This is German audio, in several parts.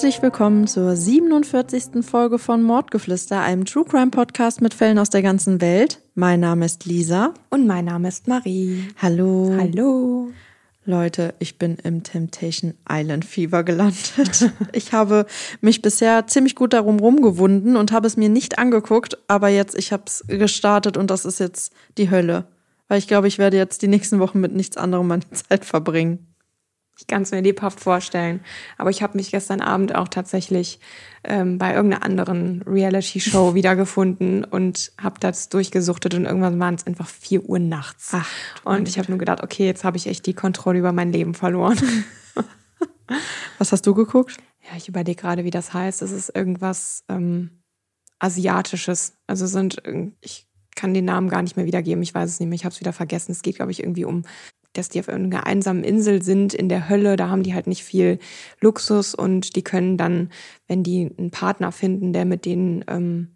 Herzlich willkommen zur 47. Folge von Mordgeflüster, einem True Crime Podcast mit Fällen aus der ganzen Welt. Mein Name ist Lisa. Und mein Name ist Marie. Hallo. Hallo. Leute, ich bin im Temptation Island Fever gelandet. ich habe mich bisher ziemlich gut darum rumgewunden und habe es mir nicht angeguckt, aber jetzt, ich habe es gestartet und das ist jetzt die Hölle. Weil ich glaube, ich werde jetzt die nächsten Wochen mit nichts anderem meine Zeit verbringen. Ich kann es mir lebhaft vorstellen. Aber ich habe mich gestern Abend auch tatsächlich ähm, bei irgendeiner anderen Reality-Show wiedergefunden und habe das durchgesuchtet und irgendwann waren es einfach vier Uhr nachts. Ach, und ich habe nur gedacht, okay, jetzt habe ich echt die Kontrolle über mein Leben verloren. Was hast du geguckt? ja, ich überlege gerade, wie das heißt. Es ist irgendwas ähm, Asiatisches. Also sind, irg- ich kann den Namen gar nicht mehr wiedergeben. Ich weiß es nicht mehr. Ich habe es wieder vergessen. Es geht, glaube ich, irgendwie um dass die auf irgendeiner einsamen Insel sind in der Hölle. Da haben die halt nicht viel Luxus und die können dann, wenn die einen Partner finden, der mit denen, ähm,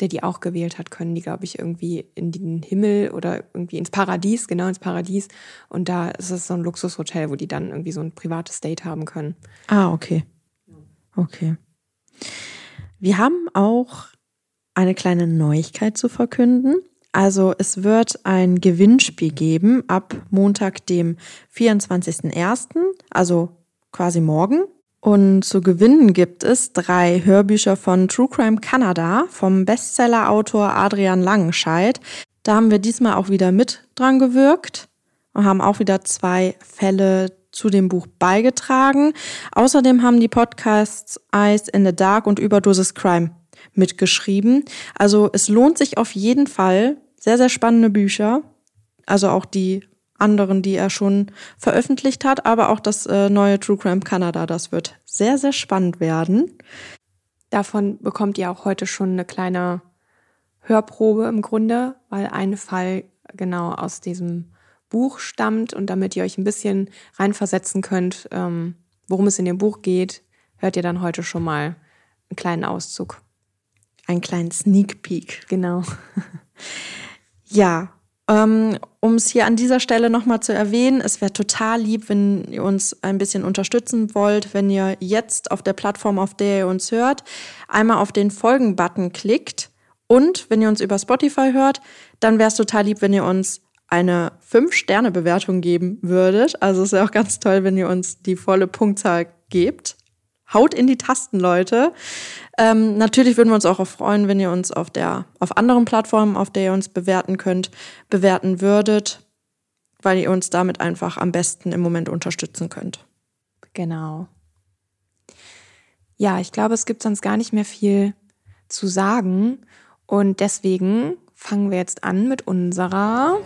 der die auch gewählt hat, können die, glaube ich, irgendwie in den Himmel oder irgendwie ins Paradies, genau ins Paradies. Und da ist es so ein Luxushotel, wo die dann irgendwie so ein privates Date haben können. Ah, okay. Okay. Wir haben auch eine kleine Neuigkeit zu verkünden. Also es wird ein Gewinnspiel geben ab Montag, dem 24.01., also quasi morgen. Und zu gewinnen gibt es drei Hörbücher von True Crime Canada vom Bestsellerautor Adrian Langenscheidt. Da haben wir diesmal auch wieder mit dran gewirkt und haben auch wieder zwei Fälle zu dem Buch beigetragen. Außerdem haben die Podcasts Eyes in the Dark und Überdosis Crime mitgeschrieben. Also es lohnt sich auf jeden Fall. Sehr, sehr spannende Bücher. Also auch die anderen, die er schon veröffentlicht hat, aber auch das äh, neue True Crime Canada. Das wird sehr, sehr spannend werden. Davon bekommt ihr auch heute schon eine kleine Hörprobe im Grunde, weil ein Fall genau aus diesem Buch stammt und damit ihr euch ein bisschen reinversetzen könnt, ähm, worum es in dem Buch geht, hört ihr dann heute schon mal einen kleinen Auszug. Einen kleinen Sneak Peek. Genau. Ja, ähm, um es hier an dieser Stelle nochmal zu erwähnen, es wäre total lieb, wenn ihr uns ein bisschen unterstützen wollt, wenn ihr jetzt auf der Plattform, auf der ihr uns hört, einmal auf den Folgen-Button klickt. Und wenn ihr uns über Spotify hört, dann wäre es total lieb, wenn ihr uns eine 5-Sterne-Bewertung geben würdet. Also es wäre auch ganz toll, wenn ihr uns die volle Punktzahl gebt. Haut in die Tasten, Leute. Ähm, natürlich würden wir uns auch freuen, wenn ihr uns auf der, auf anderen Plattformen, auf der ihr uns bewerten könnt, bewerten würdet, weil ihr uns damit einfach am besten im Moment unterstützen könnt. Genau. Ja, ich glaube, es gibt sonst gar nicht mehr viel zu sagen. Und deswegen fangen wir jetzt an mit unserer.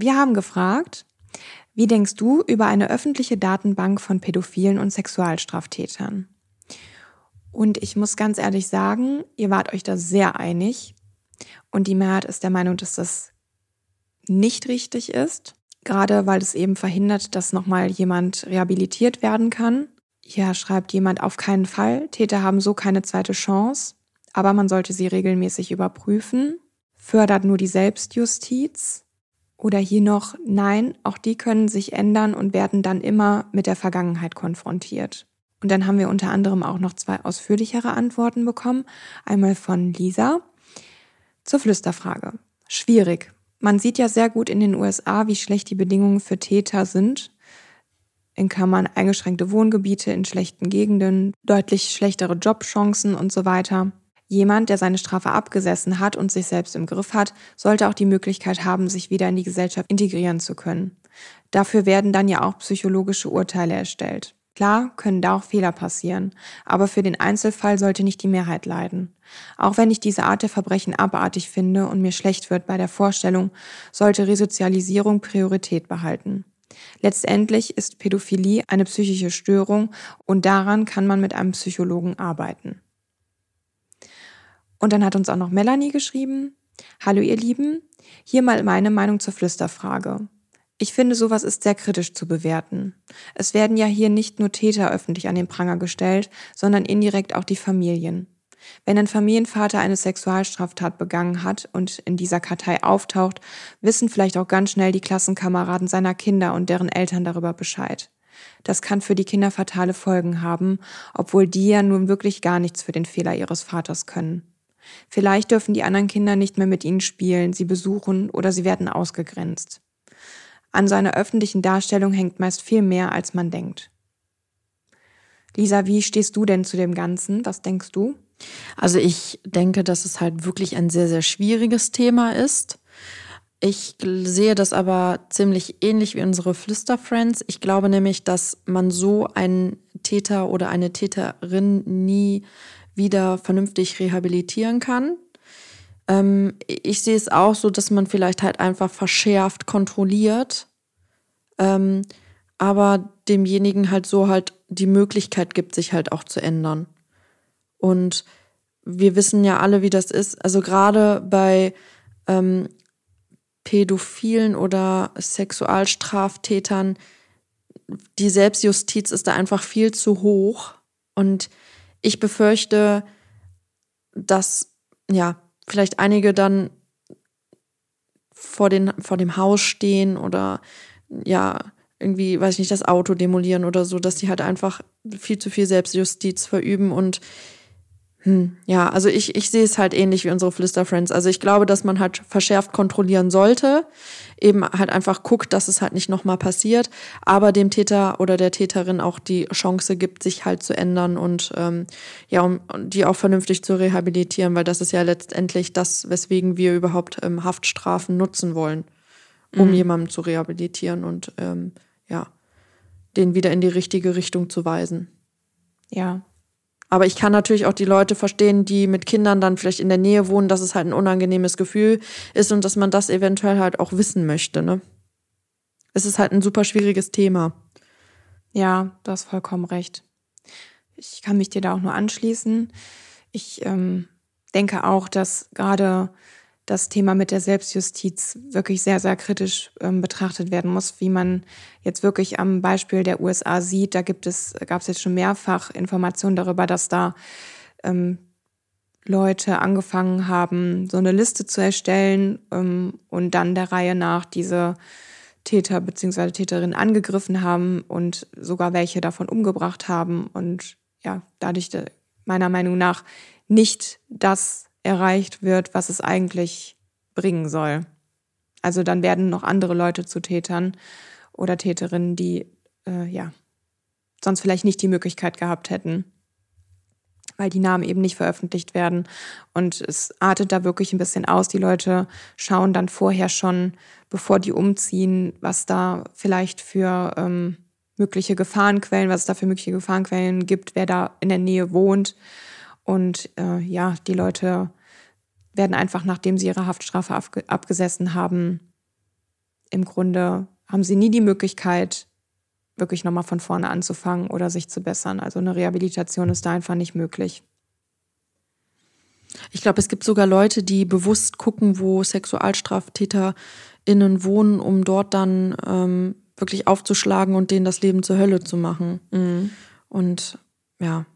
Wir haben gefragt, wie denkst du über eine öffentliche Datenbank von Pädophilen und Sexualstraftätern? Und ich muss ganz ehrlich sagen, ihr wart euch da sehr einig. Und die Mehrheit ist der Meinung, dass das nicht richtig ist. Gerade weil es eben verhindert, dass nochmal jemand rehabilitiert werden kann. Hier schreibt jemand auf keinen Fall. Täter haben so keine zweite Chance. Aber man sollte sie regelmäßig überprüfen. Fördert nur die Selbstjustiz. Oder hier noch, nein, auch die können sich ändern und werden dann immer mit der Vergangenheit konfrontiert. Und dann haben wir unter anderem auch noch zwei ausführlichere Antworten bekommen. Einmal von Lisa zur Flüsterfrage. Schwierig. man sieht ja sehr gut in den USA, wie schlecht die Bedingungen für Täter sind. In Klammern eingeschränkte Wohngebiete in schlechten Gegenden, deutlich schlechtere Jobchancen und so weiter. Jemand, der seine Strafe abgesessen hat und sich selbst im Griff hat, sollte auch die Möglichkeit haben, sich wieder in die Gesellschaft integrieren zu können. Dafür werden dann ja auch psychologische Urteile erstellt. Klar können da auch Fehler passieren, aber für den Einzelfall sollte nicht die Mehrheit leiden. Auch wenn ich diese Art der Verbrechen abartig finde und mir schlecht wird bei der Vorstellung, sollte Resozialisierung Priorität behalten. Letztendlich ist Pädophilie eine psychische Störung und daran kann man mit einem Psychologen arbeiten. Und dann hat uns auch noch Melanie geschrieben. Hallo ihr Lieben, hier mal meine Meinung zur Flüsterfrage. Ich finde, sowas ist sehr kritisch zu bewerten. Es werden ja hier nicht nur Täter öffentlich an den Pranger gestellt, sondern indirekt auch die Familien. Wenn ein Familienvater eine Sexualstraftat begangen hat und in dieser Kartei auftaucht, wissen vielleicht auch ganz schnell die Klassenkameraden seiner Kinder und deren Eltern darüber Bescheid. Das kann für die Kinder fatale Folgen haben, obwohl die ja nun wirklich gar nichts für den Fehler ihres Vaters können. Vielleicht dürfen die anderen Kinder nicht mehr mit ihnen spielen, sie besuchen oder sie werden ausgegrenzt. An so einer öffentlichen Darstellung hängt meist viel mehr, als man denkt. Lisa, wie stehst du denn zu dem Ganzen? Was denkst du? Also ich denke, dass es halt wirklich ein sehr, sehr schwieriges Thema ist. Ich sehe das aber ziemlich ähnlich wie unsere Flüsterfriends. Ich glaube nämlich, dass man so einen Täter oder eine Täterin nie wieder vernünftig rehabilitieren kann. Ähm, ich sehe es auch so, dass man vielleicht halt einfach verschärft kontrolliert, ähm, aber demjenigen halt so halt die Möglichkeit gibt, sich halt auch zu ändern. Und wir wissen ja alle, wie das ist. Also gerade bei ähm, Pädophilen oder Sexualstraftätern, die Selbstjustiz ist da einfach viel zu hoch. Und ich befürchte, dass ja vielleicht einige dann vor, den, vor dem Haus stehen oder ja, irgendwie, weiß ich nicht, das Auto demolieren oder so, dass die halt einfach viel zu viel Selbstjustiz verüben und hm, ja, also ich, ich sehe es halt ähnlich wie unsere Flüsterfriends. Also ich glaube, dass man halt verschärft kontrollieren sollte, eben halt einfach guckt, dass es halt nicht nochmal passiert, aber dem Täter oder der Täterin auch die Chance gibt, sich halt zu ändern und ähm, ja, um die auch vernünftig zu rehabilitieren, weil das ist ja letztendlich das, weswegen wir überhaupt ähm, Haftstrafen nutzen wollen, um mhm. jemanden zu rehabilitieren und ähm, ja, den wieder in die richtige Richtung zu weisen. Ja, aber ich kann natürlich auch die Leute verstehen, die mit Kindern dann vielleicht in der Nähe wohnen, dass es halt ein unangenehmes Gefühl ist und dass man das eventuell halt auch wissen möchte. Ne? Es ist halt ein super schwieriges Thema. Ja, du hast vollkommen recht. Ich kann mich dir da auch nur anschließen. Ich ähm, denke auch, dass gerade das Thema mit der Selbstjustiz wirklich sehr, sehr kritisch ähm, betrachtet werden muss, wie man jetzt wirklich am Beispiel der USA sieht. Da gibt es, gab es jetzt schon mehrfach Informationen darüber, dass da ähm, Leute angefangen haben, so eine Liste zu erstellen ähm, und dann der Reihe nach diese Täter bzw. Täterinnen angegriffen haben und sogar welche davon umgebracht haben und ja, dadurch äh, meiner Meinung nach nicht das erreicht wird, was es eigentlich bringen soll. Also dann werden noch andere Leute zu Tätern oder Täterinnen, die äh, ja sonst vielleicht nicht die Möglichkeit gehabt hätten, weil die Namen eben nicht veröffentlicht werden. Und es artet da wirklich ein bisschen aus. Die Leute schauen dann vorher schon, bevor die umziehen, was da vielleicht für ähm, mögliche Gefahrenquellen, was es da für mögliche Gefahrenquellen gibt, wer da in der Nähe wohnt. Und äh, ja, die Leute werden einfach, nachdem sie ihre Haftstrafe abgesessen haben, im Grunde haben sie nie die Möglichkeit, wirklich nochmal von vorne anzufangen oder sich zu bessern. Also eine Rehabilitation ist da einfach nicht möglich. Ich glaube, es gibt sogar Leute, die bewusst gucken, wo SexualstraftäterInnen wohnen, um dort dann ähm, wirklich aufzuschlagen und denen das Leben zur Hölle zu machen. Mhm. Und ja,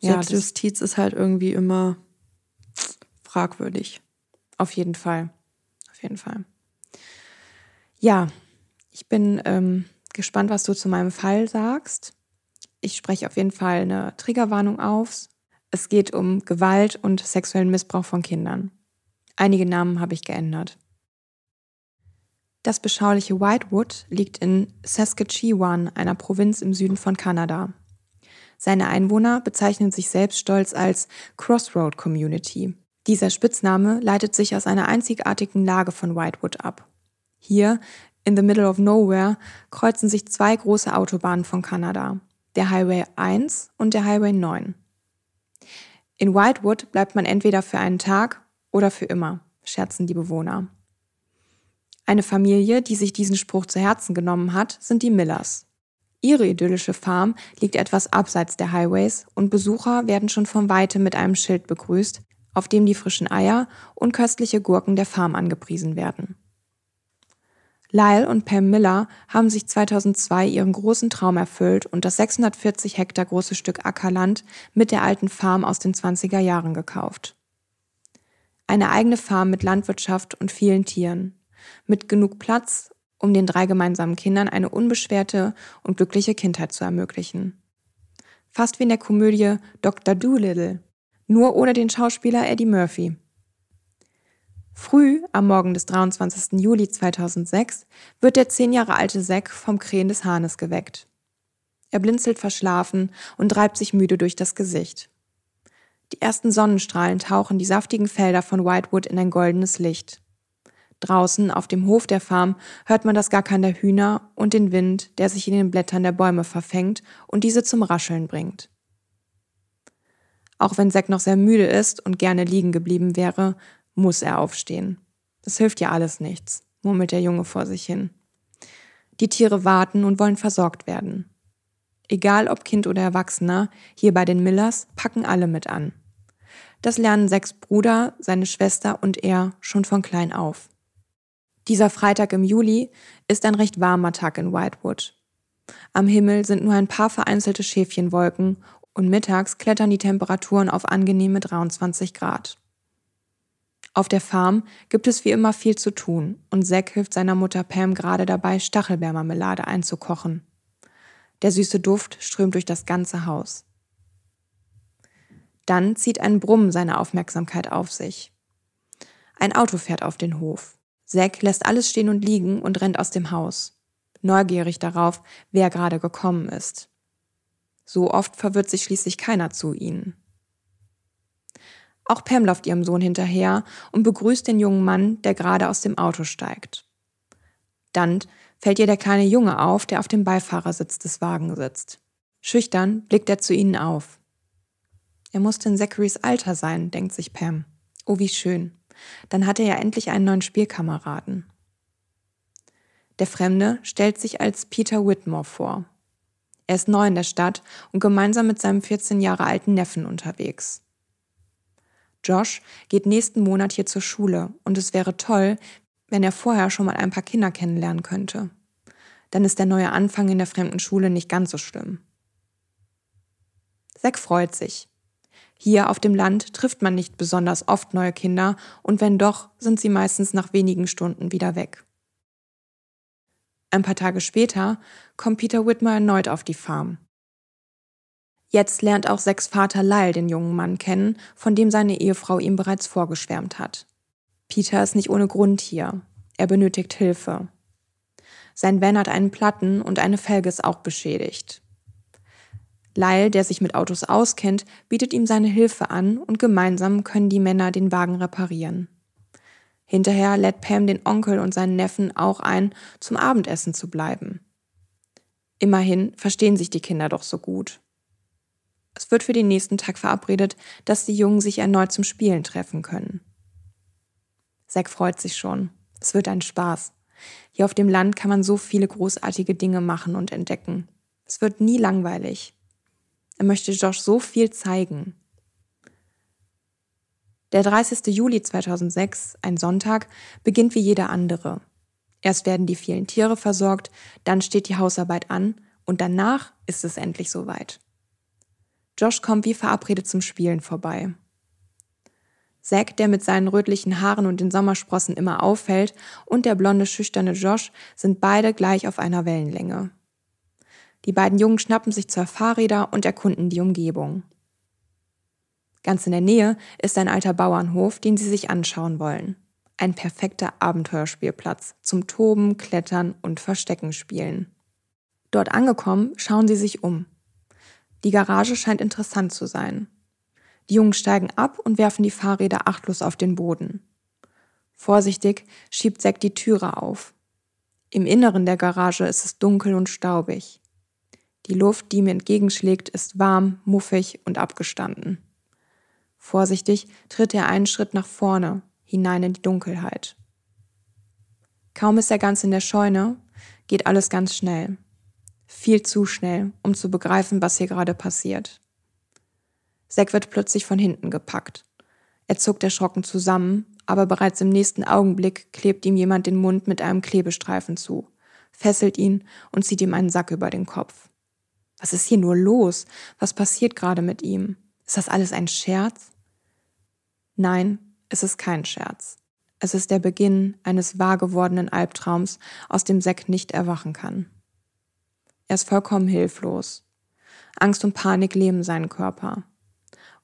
ja Selbstjustiz ist halt irgendwie immer fragwürdig. Auf jeden Fall. Auf jeden Fall. Ja, ich bin ähm, gespannt, was du zu meinem Fall sagst. Ich spreche auf jeden Fall eine Triggerwarnung auf. Es geht um Gewalt und sexuellen Missbrauch von Kindern. Einige Namen habe ich geändert. Das beschauliche Whitewood liegt in Saskatchewan, einer Provinz im Süden von Kanada. Seine Einwohner bezeichnen sich selbst stolz als Crossroad Community. Dieser Spitzname leitet sich aus einer einzigartigen Lage von Whitewood ab. Hier, in the middle of nowhere, kreuzen sich zwei große Autobahnen von Kanada, der Highway 1 und der Highway 9. In Whitewood bleibt man entweder für einen Tag oder für immer, scherzen die Bewohner. Eine Familie, die sich diesen Spruch zu Herzen genommen hat, sind die Millers. Ihre idyllische Farm liegt etwas abseits der Highways und Besucher werden schon von weitem mit einem Schild begrüßt, auf dem die frischen Eier und köstliche Gurken der Farm angepriesen werden. Lyle und Pam Miller haben sich 2002 ihren großen Traum erfüllt und das 640 Hektar große Stück Ackerland mit der alten Farm aus den 20er Jahren gekauft. Eine eigene Farm mit Landwirtschaft und vielen Tieren. Mit genug Platz, um den drei gemeinsamen Kindern eine unbeschwerte und glückliche Kindheit zu ermöglichen. Fast wie in der Komödie Dr. Doolittle, nur ohne den Schauspieler Eddie Murphy. Früh am Morgen des 23. Juli 2006 wird der zehn Jahre alte Zack vom Krähen des Hahnes geweckt. Er blinzelt verschlafen und reibt sich müde durch das Gesicht. Die ersten Sonnenstrahlen tauchen die saftigen Felder von Whitewood in ein goldenes Licht. Draußen auf dem Hof der Farm hört man das Gackern der Hühner und den Wind, der sich in den Blättern der Bäume verfängt und diese zum Rascheln bringt. Auch wenn Zack noch sehr müde ist und gerne liegen geblieben wäre, muss er aufstehen. Das hilft ja alles nichts, murmelt der Junge vor sich hin. Die Tiere warten und wollen versorgt werden. Egal ob Kind oder Erwachsener, hier bei den Millers packen alle mit an. Das lernen sechs Bruder, seine Schwester und er schon von klein auf. Dieser Freitag im Juli ist ein recht warmer Tag in Whitewood. Am Himmel sind nur ein paar vereinzelte Schäfchenwolken und mittags klettern die Temperaturen auf angenehme 23 Grad. Auf der Farm gibt es wie immer viel zu tun und Zack hilft seiner Mutter Pam gerade dabei, Stachelbeermarmelade einzukochen. Der süße Duft strömt durch das ganze Haus. Dann zieht ein Brummen seine Aufmerksamkeit auf sich. Ein Auto fährt auf den Hof. Zack lässt alles stehen und liegen und rennt aus dem Haus, neugierig darauf, wer gerade gekommen ist. So oft verwirrt sich schließlich keiner zu ihnen. Auch Pam läuft ihrem Sohn hinterher und begrüßt den jungen Mann, der gerade aus dem Auto steigt. Dann fällt ihr der kleine Junge auf, der auf dem Beifahrersitz des Wagens sitzt. Schüchtern blickt er zu ihnen auf. Er musste in Zacharys Alter sein, denkt sich Pam. Oh, wie schön. Dann hat er ja endlich einen neuen Spielkameraden. Der Fremde stellt sich als Peter Whitmore vor. Er ist neu in der Stadt und gemeinsam mit seinem 14 Jahre alten Neffen unterwegs. Josh geht nächsten Monat hier zur Schule und es wäre toll, wenn er vorher schon mal ein paar Kinder kennenlernen könnte. Dann ist der neue Anfang in der fremden Schule nicht ganz so schlimm. Zack freut sich. Hier auf dem Land trifft man nicht besonders oft neue Kinder und wenn doch, sind sie meistens nach wenigen Stunden wieder weg. Ein paar Tage später kommt Peter Whitmer erneut auf die Farm. Jetzt lernt auch Sechs Vater Lyle den jungen Mann kennen, von dem seine Ehefrau ihm bereits vorgeschwärmt hat. Peter ist nicht ohne Grund hier. Er benötigt Hilfe. Sein Van hat einen Platten und eine Felge ist auch beschädigt. Lyle, der sich mit Autos auskennt, bietet ihm seine Hilfe an und gemeinsam können die Männer den Wagen reparieren. Hinterher lädt Pam den Onkel und seinen Neffen auch ein, zum Abendessen zu bleiben. Immerhin verstehen sich die Kinder doch so gut. Es wird für den nächsten Tag verabredet, dass die Jungen sich erneut zum Spielen treffen können. Zack freut sich schon. Es wird ein Spaß. Hier auf dem Land kann man so viele großartige Dinge machen und entdecken. Es wird nie langweilig. Er möchte Josh so viel zeigen. Der 30. Juli 2006, ein Sonntag, beginnt wie jeder andere. Erst werden die vielen Tiere versorgt, dann steht die Hausarbeit an und danach ist es endlich soweit. Josh kommt wie verabredet zum Spielen vorbei. Zack, der mit seinen rötlichen Haaren und den Sommersprossen immer auffällt, und der blonde, schüchterne Josh sind beide gleich auf einer Wellenlänge. Die beiden Jungen schnappen sich zwei Fahrräder und erkunden die Umgebung. Ganz in der Nähe ist ein alter Bauernhof, den sie sich anschauen wollen. Ein perfekter Abenteuerspielplatz zum Toben, Klettern und Verstecken spielen. Dort angekommen, schauen sie sich um. Die Garage scheint interessant zu sein. Die Jungen steigen ab und werfen die Fahrräder achtlos auf den Boden. Vorsichtig schiebt Zack die Türe auf. Im Inneren der Garage ist es dunkel und staubig. Die Luft, die ihm entgegenschlägt, ist warm, muffig und abgestanden. Vorsichtig tritt er einen Schritt nach vorne, hinein in die Dunkelheit. Kaum ist er ganz in der Scheune, geht alles ganz schnell. Viel zu schnell, um zu begreifen, was hier gerade passiert. Zack wird plötzlich von hinten gepackt. Er zuckt erschrocken zusammen, aber bereits im nächsten Augenblick klebt ihm jemand den Mund mit einem Klebestreifen zu, fesselt ihn und zieht ihm einen Sack über den Kopf. Was ist hier nur los? Was passiert gerade mit ihm? Ist das alles ein Scherz? Nein, es ist kein Scherz. Es ist der Beginn eines wahr gewordenen Albtraums, aus dem Zack nicht erwachen kann. Er ist vollkommen hilflos. Angst und Panik lähmen seinen Körper.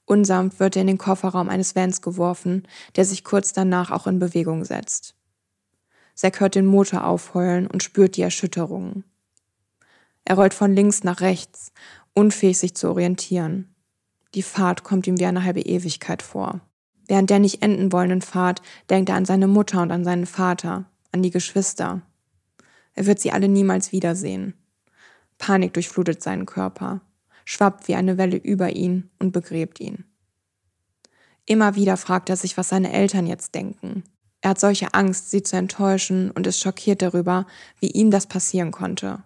Unsanft wird er in den Kofferraum eines Vans geworfen, der sich kurz danach auch in Bewegung setzt. Zack hört den Motor aufheulen und spürt die Erschütterungen. Er rollt von links nach rechts, unfähig sich zu orientieren. Die Fahrt kommt ihm wie eine halbe Ewigkeit vor. Während der nicht enden wollenden Fahrt denkt er an seine Mutter und an seinen Vater, an die Geschwister. Er wird sie alle niemals wiedersehen. Panik durchflutet seinen Körper, schwappt wie eine Welle über ihn und begräbt ihn. Immer wieder fragt er sich, was seine Eltern jetzt denken. Er hat solche Angst, sie zu enttäuschen und ist schockiert darüber, wie ihm das passieren konnte.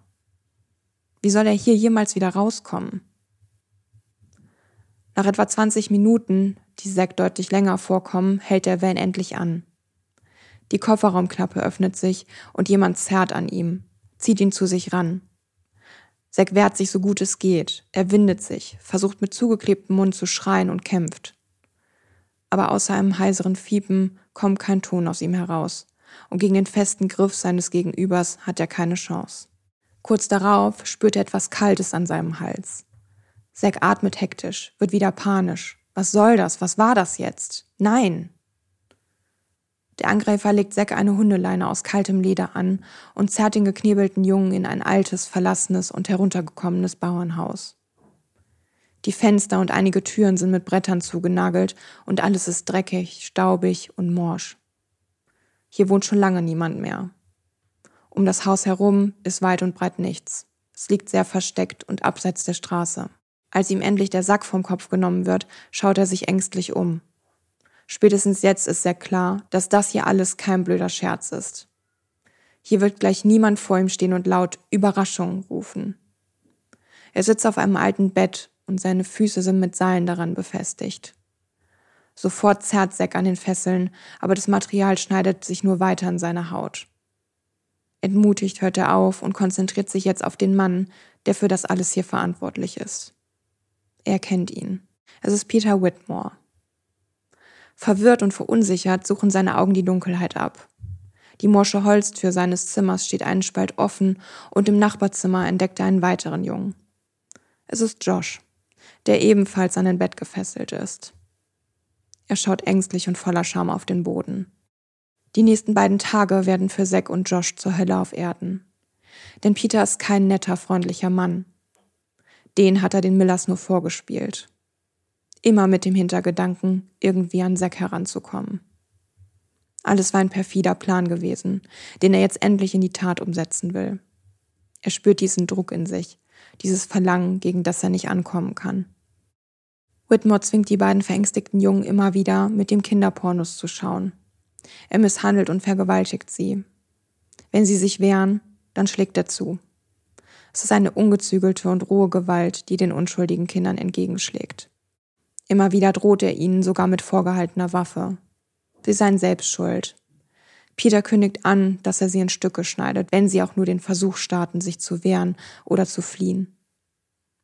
Wie soll er hier jemals wieder rauskommen? Nach etwa 20 Minuten, die Zack deutlich länger vorkommen, hält der Van endlich an. Die Kofferraumklappe öffnet sich und jemand zerrt an ihm, zieht ihn zu sich ran. Zack wehrt sich so gut es geht, er windet sich, versucht mit zugeklebtem Mund zu schreien und kämpft. Aber außer einem heiseren Fiepen kommt kein Ton aus ihm heraus, und gegen den festen Griff seines Gegenübers hat er keine Chance. Kurz darauf spürt er etwas Kaltes an seinem Hals. Zack atmet hektisch, wird wieder panisch. Was soll das? Was war das jetzt? Nein! Der Angreifer legt Zack eine Hundeleine aus kaltem Leder an und zerrt den geknebelten Jungen in ein altes, verlassenes und heruntergekommenes Bauernhaus. Die Fenster und einige Türen sind mit Brettern zugenagelt und alles ist dreckig, staubig und morsch. Hier wohnt schon lange niemand mehr. Um das Haus herum ist weit und breit nichts. Es liegt sehr versteckt und abseits der Straße. Als ihm endlich der Sack vom Kopf genommen wird, schaut er sich ängstlich um. Spätestens jetzt ist sehr klar, dass das hier alles kein blöder Scherz ist. Hier wird gleich niemand vor ihm stehen und laut Überraschung rufen. Er sitzt auf einem alten Bett und seine Füße sind mit Seilen daran befestigt. Sofort zerrt Zack an den Fesseln, aber das Material schneidet sich nur weiter in seine Haut. Entmutigt hört er auf und konzentriert sich jetzt auf den Mann, der für das alles hier verantwortlich ist. Er kennt ihn. Es ist Peter Whitmore. Verwirrt und verunsichert suchen seine Augen die Dunkelheit ab. Die morsche Holztür seines Zimmers steht einen Spalt offen und im Nachbarzimmer entdeckt er einen weiteren Jungen. Es ist Josh, der ebenfalls an ein Bett gefesselt ist. Er schaut ängstlich und voller Scham auf den Boden. Die nächsten beiden Tage werden für Zack und Josh zur Hölle auf Erden. Denn Peter ist kein netter, freundlicher Mann. Den hat er den Millers nur vorgespielt. Immer mit dem Hintergedanken, irgendwie an Zack heranzukommen. Alles war ein perfider Plan gewesen, den er jetzt endlich in die Tat umsetzen will. Er spürt diesen Druck in sich, dieses Verlangen, gegen das er nicht ankommen kann. Whitmore zwingt die beiden verängstigten Jungen immer wieder, mit dem Kinderpornos zu schauen. Er misshandelt und vergewaltigt sie. Wenn sie sich wehren, dann schlägt er zu. Es ist eine ungezügelte und rohe Gewalt, die den unschuldigen Kindern entgegenschlägt. Immer wieder droht er ihnen sogar mit vorgehaltener Waffe. Sie seien selbst schuld. Peter kündigt an, dass er sie in Stücke schneidet, wenn sie auch nur den Versuch starten, sich zu wehren oder zu fliehen.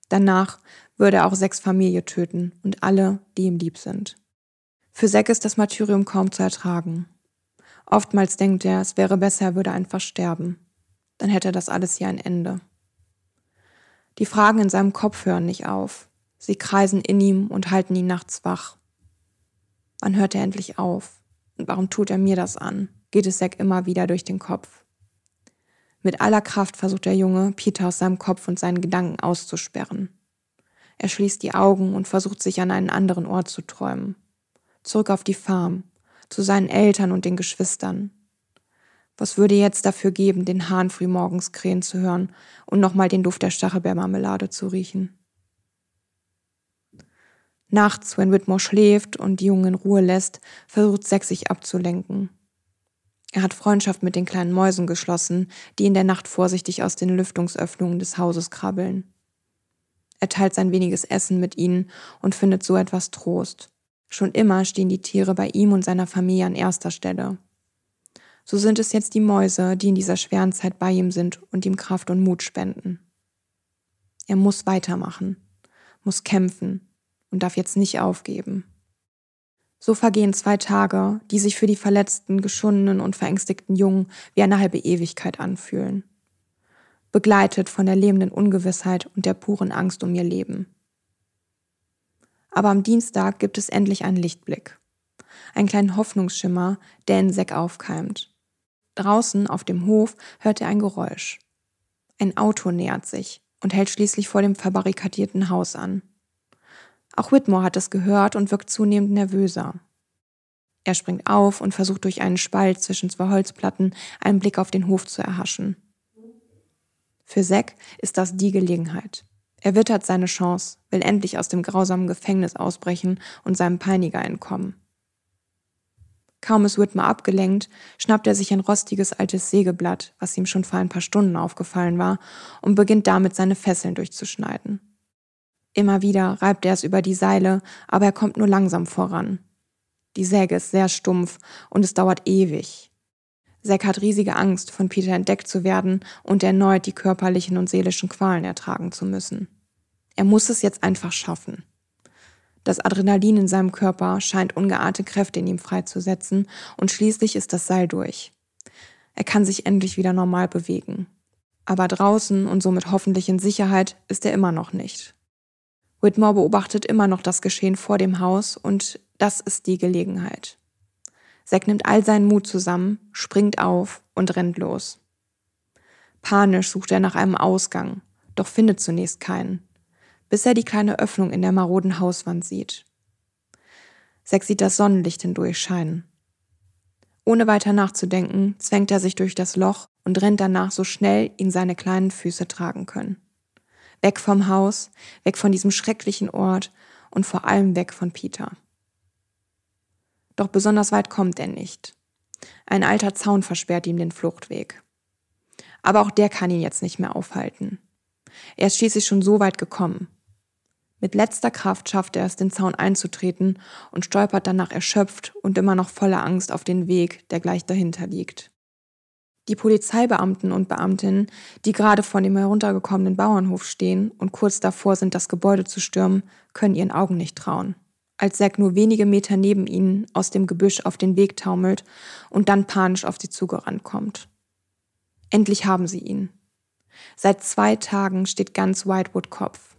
Danach würde er auch sechs Familie töten und alle, die ihm lieb sind. Für Zack ist das Martyrium kaum zu ertragen. Oftmals denkt er, es wäre besser, er würde einfach sterben. Dann hätte das alles hier ein Ende. Die Fragen in seinem Kopf hören nicht auf. Sie kreisen in ihm und halten ihn nachts wach. Wann hört er endlich auf? Und warum tut er mir das an? geht es Zack immer wieder durch den Kopf. Mit aller Kraft versucht der Junge, Peter aus seinem Kopf und seinen Gedanken auszusperren. Er schließt die Augen und versucht sich an einen anderen Ort zu träumen. Zurück auf die Farm, zu seinen Eltern und den Geschwistern. Was würde jetzt dafür geben, den Hahn frühmorgens krähen zu hören und nochmal den Duft der Stachelbeermarmelade zu riechen? Nachts, wenn Whitmore schläft und die Jungen in Ruhe lässt, versucht Zack sich abzulenken. Er hat Freundschaft mit den kleinen Mäusen geschlossen, die in der Nacht vorsichtig aus den Lüftungsöffnungen des Hauses krabbeln. Er teilt sein weniges Essen mit ihnen und findet so etwas Trost. Schon immer stehen die Tiere bei ihm und seiner Familie an erster Stelle. So sind es jetzt die Mäuse, die in dieser schweren Zeit bei ihm sind und ihm Kraft und Mut spenden. Er muss weitermachen, muss kämpfen und darf jetzt nicht aufgeben. So vergehen zwei Tage, die sich für die verletzten, geschundenen und verängstigten Jungen wie eine halbe Ewigkeit anfühlen. Begleitet von der lebenden Ungewissheit und der puren Angst um ihr Leben. Aber am Dienstag gibt es endlich einen Lichtblick. Einen kleinen Hoffnungsschimmer, der in Seck aufkeimt. Draußen auf dem Hof hört er ein Geräusch. Ein Auto nähert sich und hält schließlich vor dem verbarrikadierten Haus an. Auch Whitmore hat es gehört und wirkt zunehmend nervöser. Er springt auf und versucht durch einen Spalt zwischen zwei Holzplatten einen Blick auf den Hof zu erhaschen. Für Zack ist das die Gelegenheit. Er wittert seine Chance, will endlich aus dem grausamen Gefängnis ausbrechen und seinem Peiniger entkommen. Kaum ist Whitmer abgelenkt, schnappt er sich ein rostiges altes Sägeblatt, was ihm schon vor ein paar Stunden aufgefallen war, und beginnt damit seine Fesseln durchzuschneiden. Immer wieder reibt er es über die Seile, aber er kommt nur langsam voran. Die Säge ist sehr stumpf und es dauert ewig. Zack hat riesige Angst, von Peter entdeckt zu werden und erneut die körperlichen und seelischen Qualen ertragen zu müssen. Er muss es jetzt einfach schaffen. Das Adrenalin in seinem Körper scheint ungeahnte Kräfte in ihm freizusetzen und schließlich ist das Seil durch. Er kann sich endlich wieder normal bewegen. Aber draußen und somit hoffentlich in Sicherheit ist er immer noch nicht. Whitmore beobachtet immer noch das Geschehen vor dem Haus und das ist die Gelegenheit. Zack nimmt all seinen Mut zusammen, springt auf und rennt los. Panisch sucht er nach einem Ausgang, doch findet zunächst keinen bis er die kleine Öffnung in der maroden Hauswand sieht. Zack sieht das Sonnenlicht hindurchscheinen. Ohne weiter nachzudenken, zwängt er sich durch das Loch und rennt danach so schnell ihn seine kleinen Füße tragen können. Weg vom Haus, weg von diesem schrecklichen Ort und vor allem weg von Peter. Doch besonders weit kommt er nicht. Ein alter Zaun versperrt ihm den Fluchtweg. Aber auch der kann ihn jetzt nicht mehr aufhalten. Er ist schließlich schon so weit gekommen. Mit letzter Kraft schafft er es, den Zaun einzutreten und stolpert danach erschöpft und immer noch voller Angst auf den Weg, der gleich dahinter liegt. Die Polizeibeamten und Beamtinnen, die gerade vor dem heruntergekommenen Bauernhof stehen und kurz davor sind, das Gebäude zu stürmen, können ihren Augen nicht trauen. Als Zack nur wenige Meter neben ihnen aus dem Gebüsch auf den Weg taumelt und dann panisch auf sie zugerannt kommt. Endlich haben sie ihn. Seit zwei Tagen steht ganz Whitewood Kopf.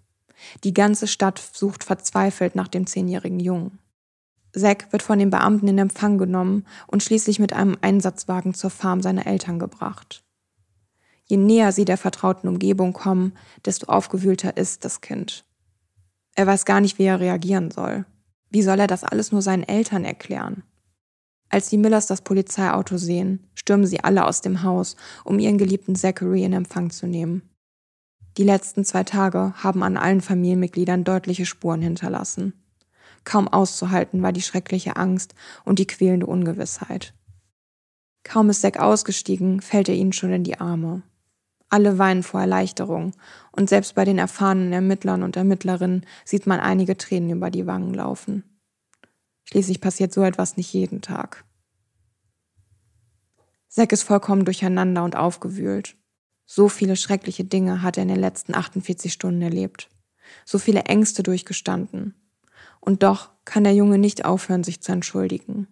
Die ganze Stadt sucht verzweifelt nach dem zehnjährigen Jungen. Zack wird von den Beamten in Empfang genommen und schließlich mit einem Einsatzwagen zur Farm seiner Eltern gebracht. Je näher sie der vertrauten Umgebung kommen, desto aufgewühlter ist das Kind. Er weiß gar nicht, wie er reagieren soll. Wie soll er das alles nur seinen Eltern erklären? Als die Millers das Polizeiauto sehen, stürmen sie alle aus dem Haus, um ihren geliebten Zachary in Empfang zu nehmen. Die letzten zwei Tage haben an allen Familienmitgliedern deutliche Spuren hinterlassen. Kaum auszuhalten war die schreckliche Angst und die quälende Ungewissheit. Kaum ist Zack ausgestiegen, fällt er ihnen schon in die Arme. Alle weinen vor Erleichterung, und selbst bei den erfahrenen Ermittlern und Ermittlerinnen sieht man einige Tränen über die Wangen laufen. Schließlich passiert so etwas nicht jeden Tag. Zack ist vollkommen durcheinander und aufgewühlt. So viele schreckliche Dinge hat er in den letzten 48 Stunden erlebt. So viele Ängste durchgestanden. Und doch kann der Junge nicht aufhören, sich zu entschuldigen.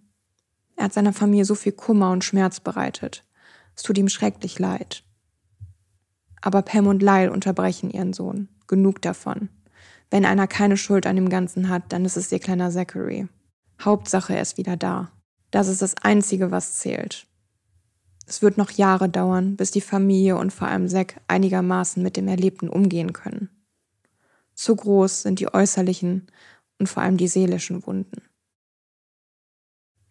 Er hat seiner Familie so viel Kummer und Schmerz bereitet. Es tut ihm schrecklich leid. Aber Pam und Lyle unterbrechen ihren Sohn. Genug davon. Wenn einer keine Schuld an dem Ganzen hat, dann ist es ihr kleiner Zachary. Hauptsache, er ist wieder da. Das ist das Einzige, was zählt. Es wird noch Jahre dauern, bis die Familie und vor allem Zack einigermaßen mit dem Erlebten umgehen können. Zu groß sind die äußerlichen und vor allem die seelischen Wunden.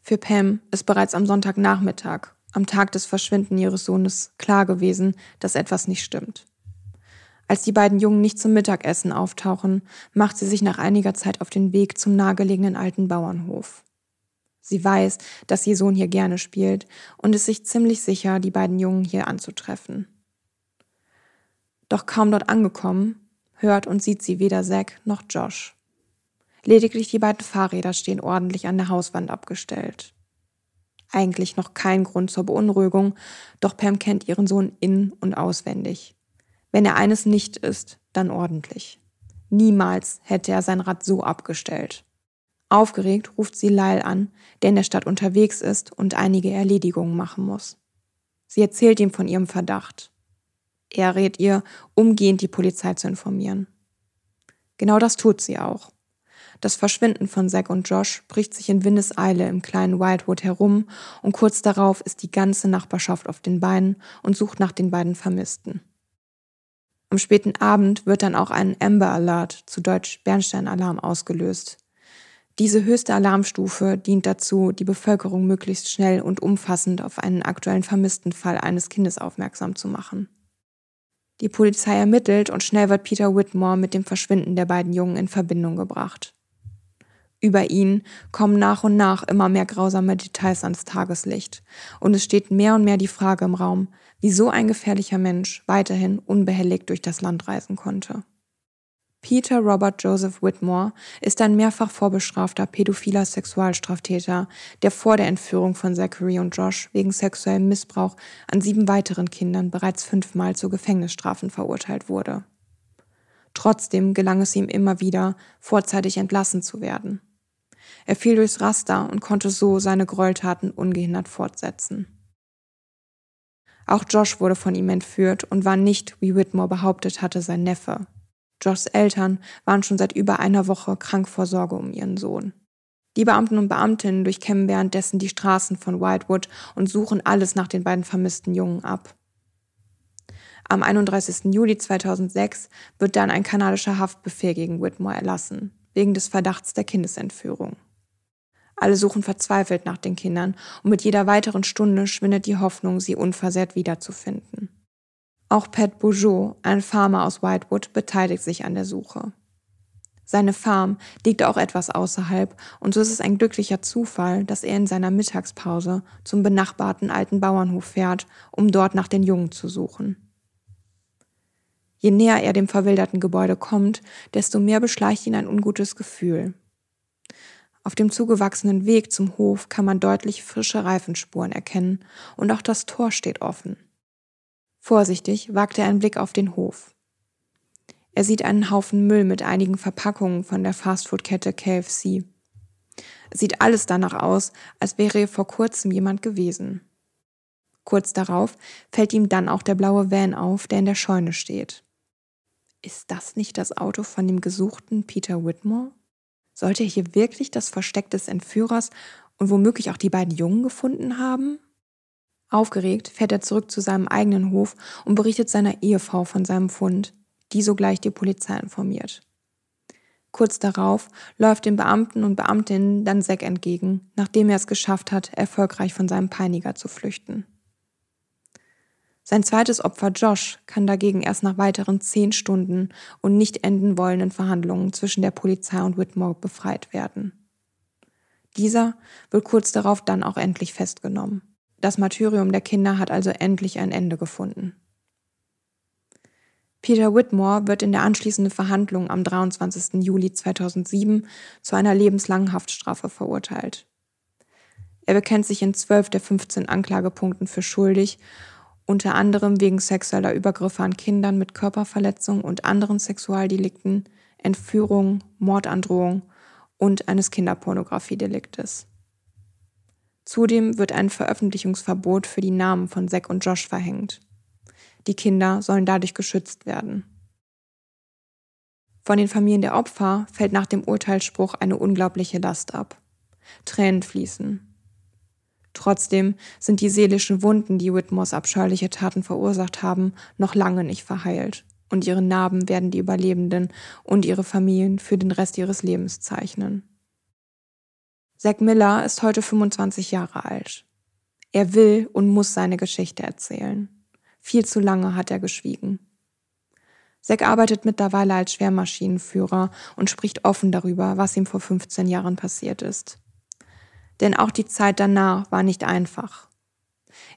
Für Pam ist bereits am Sonntagnachmittag, am Tag des Verschwinden ihres Sohnes, klar gewesen, dass etwas nicht stimmt. Als die beiden Jungen nicht zum Mittagessen auftauchen, macht sie sich nach einiger Zeit auf den Weg zum nahegelegenen alten Bauernhof. Sie weiß, dass ihr Sohn hier gerne spielt und ist sich ziemlich sicher, die beiden Jungen hier anzutreffen. Doch kaum dort angekommen, hört und sieht sie weder Zack noch Josh. Lediglich die beiden Fahrräder stehen ordentlich an der Hauswand abgestellt. Eigentlich noch kein Grund zur Beunruhigung, doch Pam kennt ihren Sohn in- und auswendig. Wenn er eines nicht ist, dann ordentlich. Niemals hätte er sein Rad so abgestellt. Aufgeregt ruft sie Lyle an, der in der Stadt unterwegs ist und einige Erledigungen machen muss. Sie erzählt ihm von ihrem Verdacht. Er rät ihr, umgehend die Polizei zu informieren. Genau das tut sie auch. Das Verschwinden von Zack und Josh bricht sich in Windeseile im kleinen Wildwood herum und kurz darauf ist die ganze Nachbarschaft auf den Beinen und sucht nach den beiden Vermissten. Am späten Abend wird dann auch ein Amber Alert, zu Deutsch Bernstein-Alarm, ausgelöst. Diese höchste Alarmstufe dient dazu, die Bevölkerung möglichst schnell und umfassend auf einen aktuellen Vermisstenfall eines Kindes aufmerksam zu machen. Die Polizei ermittelt und schnell wird Peter Whitmore mit dem Verschwinden der beiden Jungen in Verbindung gebracht. Über ihn kommen nach und nach immer mehr grausame Details ans Tageslicht und es steht mehr und mehr die Frage im Raum, wie so ein gefährlicher Mensch weiterhin unbehelligt durch das Land reisen konnte. Peter Robert Joseph Whitmore ist ein mehrfach vorbestrafter pädophiler Sexualstraftäter, der vor der Entführung von Zachary und Josh wegen sexuellem Missbrauch an sieben weiteren Kindern bereits fünfmal zu Gefängnisstrafen verurteilt wurde. Trotzdem gelang es ihm immer wieder, vorzeitig entlassen zu werden. Er fiel durchs Raster und konnte so seine Gräueltaten ungehindert fortsetzen. Auch Josh wurde von ihm entführt und war nicht, wie Whitmore behauptet hatte, sein Neffe. Joshs Eltern waren schon seit über einer Woche krank vor Sorge um ihren Sohn. Die Beamten und Beamtinnen durchkämmen währenddessen die Straßen von Whitewood und suchen alles nach den beiden vermissten Jungen ab. Am 31. Juli 2006 wird dann ein kanadischer Haftbefehl gegen Whitmore erlassen, wegen des Verdachts der Kindesentführung. Alle suchen verzweifelt nach den Kindern und mit jeder weiteren Stunde schwindet die Hoffnung, sie unversehrt wiederzufinden. Auch Pat Bourgeot, ein Farmer aus Whitewood, beteiligt sich an der Suche. Seine Farm liegt auch etwas außerhalb und so ist es ein glücklicher Zufall, dass er in seiner Mittagspause zum benachbarten alten Bauernhof fährt, um dort nach den Jungen zu suchen. Je näher er dem verwilderten Gebäude kommt, desto mehr beschleicht ihn ein ungutes Gefühl. Auf dem zugewachsenen Weg zum Hof kann man deutlich frische Reifenspuren erkennen und auch das Tor steht offen. Vorsichtig wagt er einen Blick auf den Hof. Er sieht einen Haufen Müll mit einigen Verpackungen von der Fastfood-Kette KFC. Sieht alles danach aus, als wäre hier vor kurzem jemand gewesen. Kurz darauf fällt ihm dann auch der blaue Van auf, der in der Scheune steht. Ist das nicht das Auto von dem gesuchten Peter Whitmore? Sollte er hier wirklich das Versteck des Entführers und womöglich auch die beiden Jungen gefunden haben? Aufgeregt fährt er zurück zu seinem eigenen Hof und berichtet seiner Ehefrau von seinem Fund, die sogleich die Polizei informiert. Kurz darauf läuft den Beamten und Beamtinnen dann Zack entgegen, nachdem er es geschafft hat, erfolgreich von seinem Peiniger zu flüchten. Sein zweites Opfer Josh kann dagegen erst nach weiteren zehn Stunden und nicht enden wollenden Verhandlungen zwischen der Polizei und Whitmore befreit werden. Dieser wird kurz darauf dann auch endlich festgenommen. Das Martyrium der Kinder hat also endlich ein Ende gefunden. Peter Whitmore wird in der anschließenden Verhandlung am 23. Juli 2007 zu einer lebenslangen Haftstrafe verurteilt. Er bekennt sich in zwölf der 15 Anklagepunkten für schuldig, unter anderem wegen sexueller Übergriffe an Kindern mit Körperverletzung und anderen Sexualdelikten, Entführung, Mordandrohung und eines Kinderpornografiedeliktes. Zudem wird ein Veröffentlichungsverbot für die Namen von Zack und Josh verhängt. Die Kinder sollen dadurch geschützt werden. Von den Familien der Opfer fällt nach dem Urteilsspruch eine unglaubliche Last ab. Tränen fließen. Trotzdem sind die seelischen Wunden, die Whitmores abscheuliche Taten verursacht haben, noch lange nicht verheilt. Und ihre Narben werden die Überlebenden und ihre Familien für den Rest ihres Lebens zeichnen. Zack Miller ist heute 25 Jahre alt. Er will und muss seine Geschichte erzählen. Viel zu lange hat er geschwiegen. Zack arbeitet mittlerweile als Schwermaschinenführer und spricht offen darüber, was ihm vor 15 Jahren passiert ist. Denn auch die Zeit danach war nicht einfach.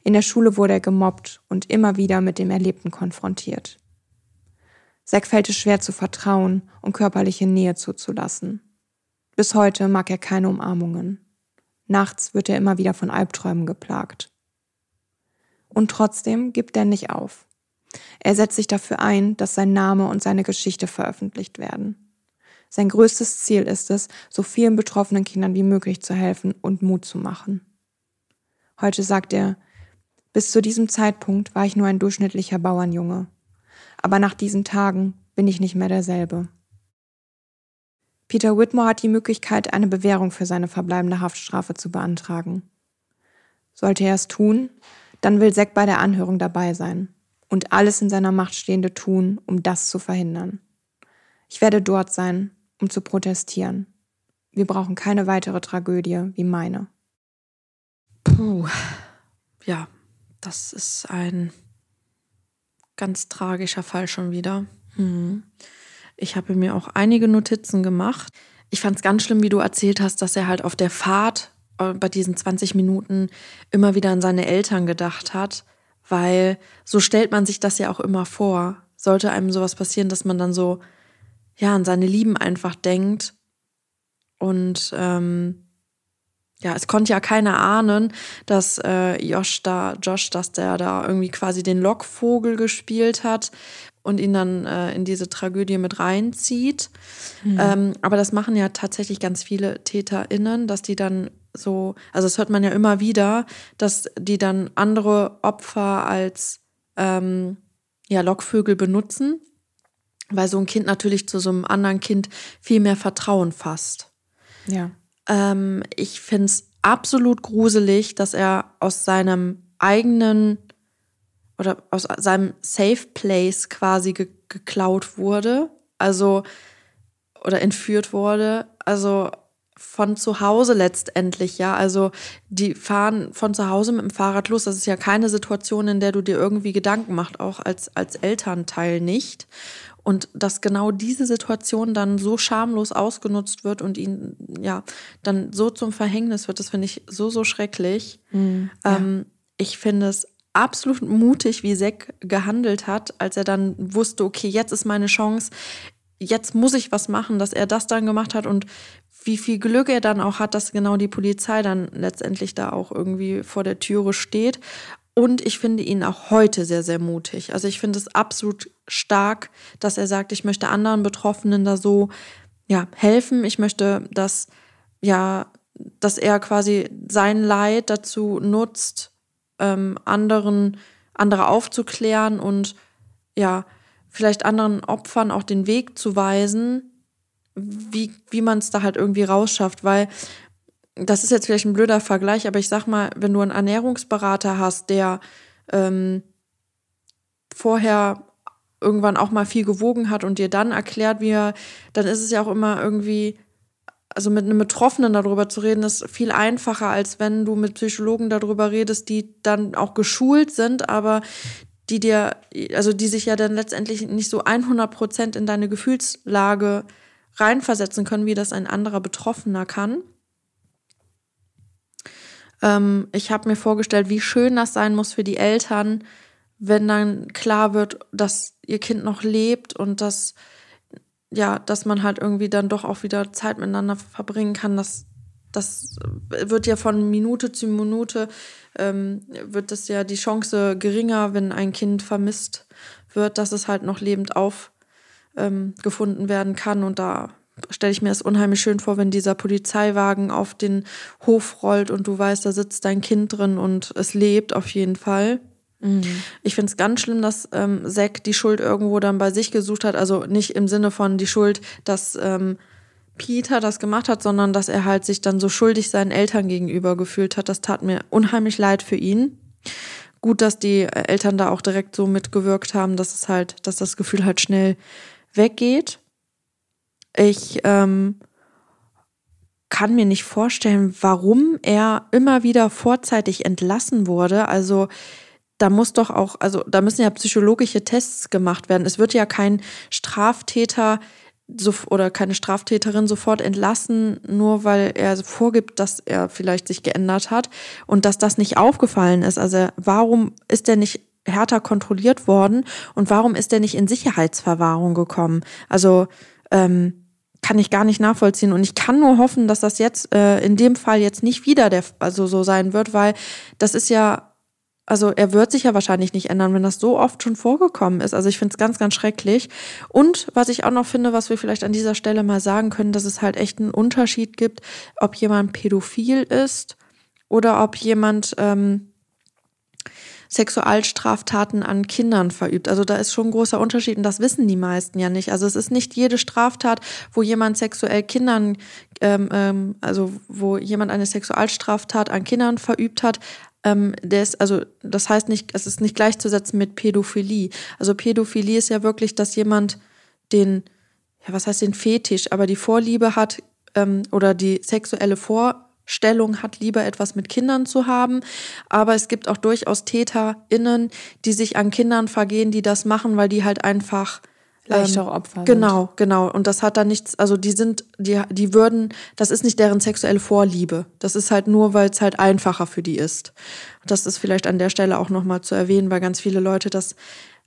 In der Schule wurde er gemobbt und immer wieder mit dem Erlebten konfrontiert. Zack fällt es schwer zu vertrauen und körperliche Nähe zuzulassen. Bis heute mag er keine Umarmungen. Nachts wird er immer wieder von Albträumen geplagt. Und trotzdem gibt er nicht auf. Er setzt sich dafür ein, dass sein Name und seine Geschichte veröffentlicht werden. Sein größtes Ziel ist es, so vielen betroffenen Kindern wie möglich zu helfen und Mut zu machen. Heute sagt er, bis zu diesem Zeitpunkt war ich nur ein durchschnittlicher Bauernjunge. Aber nach diesen Tagen bin ich nicht mehr derselbe. Peter Whitmore hat die Möglichkeit, eine Bewährung für seine verbleibende Haftstrafe zu beantragen. Sollte er es tun, dann will Zack bei der Anhörung dabei sein und alles in seiner Macht Stehende tun, um das zu verhindern. Ich werde dort sein, um zu protestieren. Wir brauchen keine weitere Tragödie wie meine. Puh. Ja, das ist ein ganz tragischer Fall schon wieder. Hm. Ich habe mir auch einige Notizen gemacht. Ich fand es ganz schlimm, wie du erzählt hast, dass er halt auf der Fahrt äh, bei diesen 20 Minuten immer wieder an seine Eltern gedacht hat, weil so stellt man sich das ja auch immer vor. Sollte einem sowas passieren, dass man dann so ja an seine Lieben einfach denkt und ähm, ja, es konnte ja keiner ahnen, dass äh, Josh da, Josh, dass der da irgendwie quasi den Lockvogel gespielt hat und ihn dann äh, in diese Tragödie mit reinzieht. Mhm. Ähm, aber das machen ja tatsächlich ganz viele TäterInnen, dass die dann so, also das hört man ja immer wieder, dass die dann andere Opfer als ähm, ja, Lockvögel benutzen, weil so ein Kind natürlich zu so einem anderen Kind viel mehr Vertrauen fasst. Ja. Ähm, ich finde es absolut gruselig, dass er aus seinem eigenen oder aus seinem Safe Place quasi ge geklaut wurde, also oder entführt wurde, also von zu Hause letztendlich, ja. Also die fahren von zu Hause mit dem Fahrrad los. Das ist ja keine Situation, in der du dir irgendwie Gedanken machst, auch als, als Elternteil nicht. Und dass genau diese Situation dann so schamlos ausgenutzt wird und ihn ja dann so zum Verhängnis wird, das finde ich so, so schrecklich. Mhm, ja. ähm, ich finde es absolut mutig, wie Zack gehandelt hat, als er dann wusste, okay, jetzt ist meine Chance, jetzt muss ich was machen, dass er das dann gemacht hat und wie viel Glück er dann auch hat, dass genau die Polizei dann letztendlich da auch irgendwie vor der Türe steht. Und ich finde ihn auch heute sehr, sehr mutig. Also ich finde es absolut stark, dass er sagt, ich möchte anderen Betroffenen da so ja, helfen. Ich möchte, dass ja, dass er quasi sein Leid dazu nutzt, ähm, anderen, andere aufzuklären und ja, vielleicht anderen Opfern auch den Weg zu weisen, wie, wie man es da halt irgendwie rausschafft, weil das ist jetzt vielleicht ein blöder Vergleich, aber ich sag mal, wenn du einen Ernährungsberater hast, der ähm, vorher irgendwann auch mal viel gewogen hat und dir dann erklärt, wie er, dann ist es ja auch immer irgendwie also mit einem Betroffenen darüber zu reden, ist viel einfacher, als wenn du mit Psychologen darüber redest, die dann auch geschult sind, aber die dir, also die sich ja dann letztendlich nicht so 100 Prozent in deine Gefühlslage reinversetzen können, wie das ein anderer Betroffener kann. Ähm, ich habe mir vorgestellt, wie schön das sein muss für die Eltern, wenn dann klar wird, dass ihr Kind noch lebt und dass ja, dass man halt irgendwie dann doch auch wieder Zeit miteinander verbringen kann. Das, das wird ja von Minute zu Minute, ähm, wird das ja die Chance geringer, wenn ein Kind vermisst wird, dass es halt noch lebend aufgefunden ähm, werden kann. Und da stelle ich mir es unheimlich schön vor, wenn dieser Polizeiwagen auf den Hof rollt und du weißt, da sitzt dein Kind drin und es lebt auf jeden Fall. Mhm. Ich finde es ganz schlimm, dass ähm, Zack die Schuld irgendwo dann bei sich gesucht hat. Also nicht im Sinne von die Schuld, dass, ähm, Peter das gemacht hat, sondern dass er halt sich dann so schuldig seinen Eltern gegenüber gefühlt hat. Das tat mir unheimlich leid für ihn. Gut, dass die Eltern da auch direkt so mitgewirkt haben, dass es halt, dass das Gefühl halt schnell weggeht. Ich ähm, kann mir nicht vorstellen, warum er immer wieder vorzeitig entlassen wurde. Also da muss doch auch, also da müssen ja psychologische Tests gemacht werden. Es wird ja kein Straftäter so, oder keine Straftäterin sofort entlassen, nur weil er vorgibt, dass er vielleicht sich geändert hat und dass das nicht aufgefallen ist. Also warum ist er nicht härter kontrolliert worden und warum ist er nicht in Sicherheitsverwahrung gekommen? Also ähm, kann ich gar nicht nachvollziehen und ich kann nur hoffen, dass das jetzt äh, in dem Fall jetzt nicht wieder der also so sein wird, weil das ist ja also er wird sich ja wahrscheinlich nicht ändern, wenn das so oft schon vorgekommen ist. Also ich finde es ganz, ganz schrecklich. Und was ich auch noch finde, was wir vielleicht an dieser Stelle mal sagen können, dass es halt echt einen Unterschied gibt, ob jemand pädophil ist oder ob jemand ähm, Sexualstraftaten an Kindern verübt. Also da ist schon ein großer Unterschied und das wissen die meisten ja nicht. Also es ist nicht jede Straftat, wo jemand sexuell Kindern, ähm, ähm, also wo jemand eine Sexualstraftat an Kindern verübt hat, ähm, der ist, also das heißt nicht, es ist nicht gleichzusetzen mit Pädophilie. Also Pädophilie ist ja wirklich, dass jemand den, ja, was heißt den Fetisch, aber die Vorliebe hat ähm, oder die sexuelle Vorstellung hat, lieber etwas mit Kindern zu haben. Aber es gibt auch durchaus TäterInnen, die sich an Kindern vergehen, die das machen, weil die halt einfach leichtere ähm, Opfer. Genau, sind. genau. Und das hat dann nichts, also die sind, die, die würden, das ist nicht deren sexuelle Vorliebe. Das ist halt nur, weil es halt einfacher für die ist. Das ist vielleicht an der Stelle auch nochmal zu erwähnen, weil ganz viele Leute das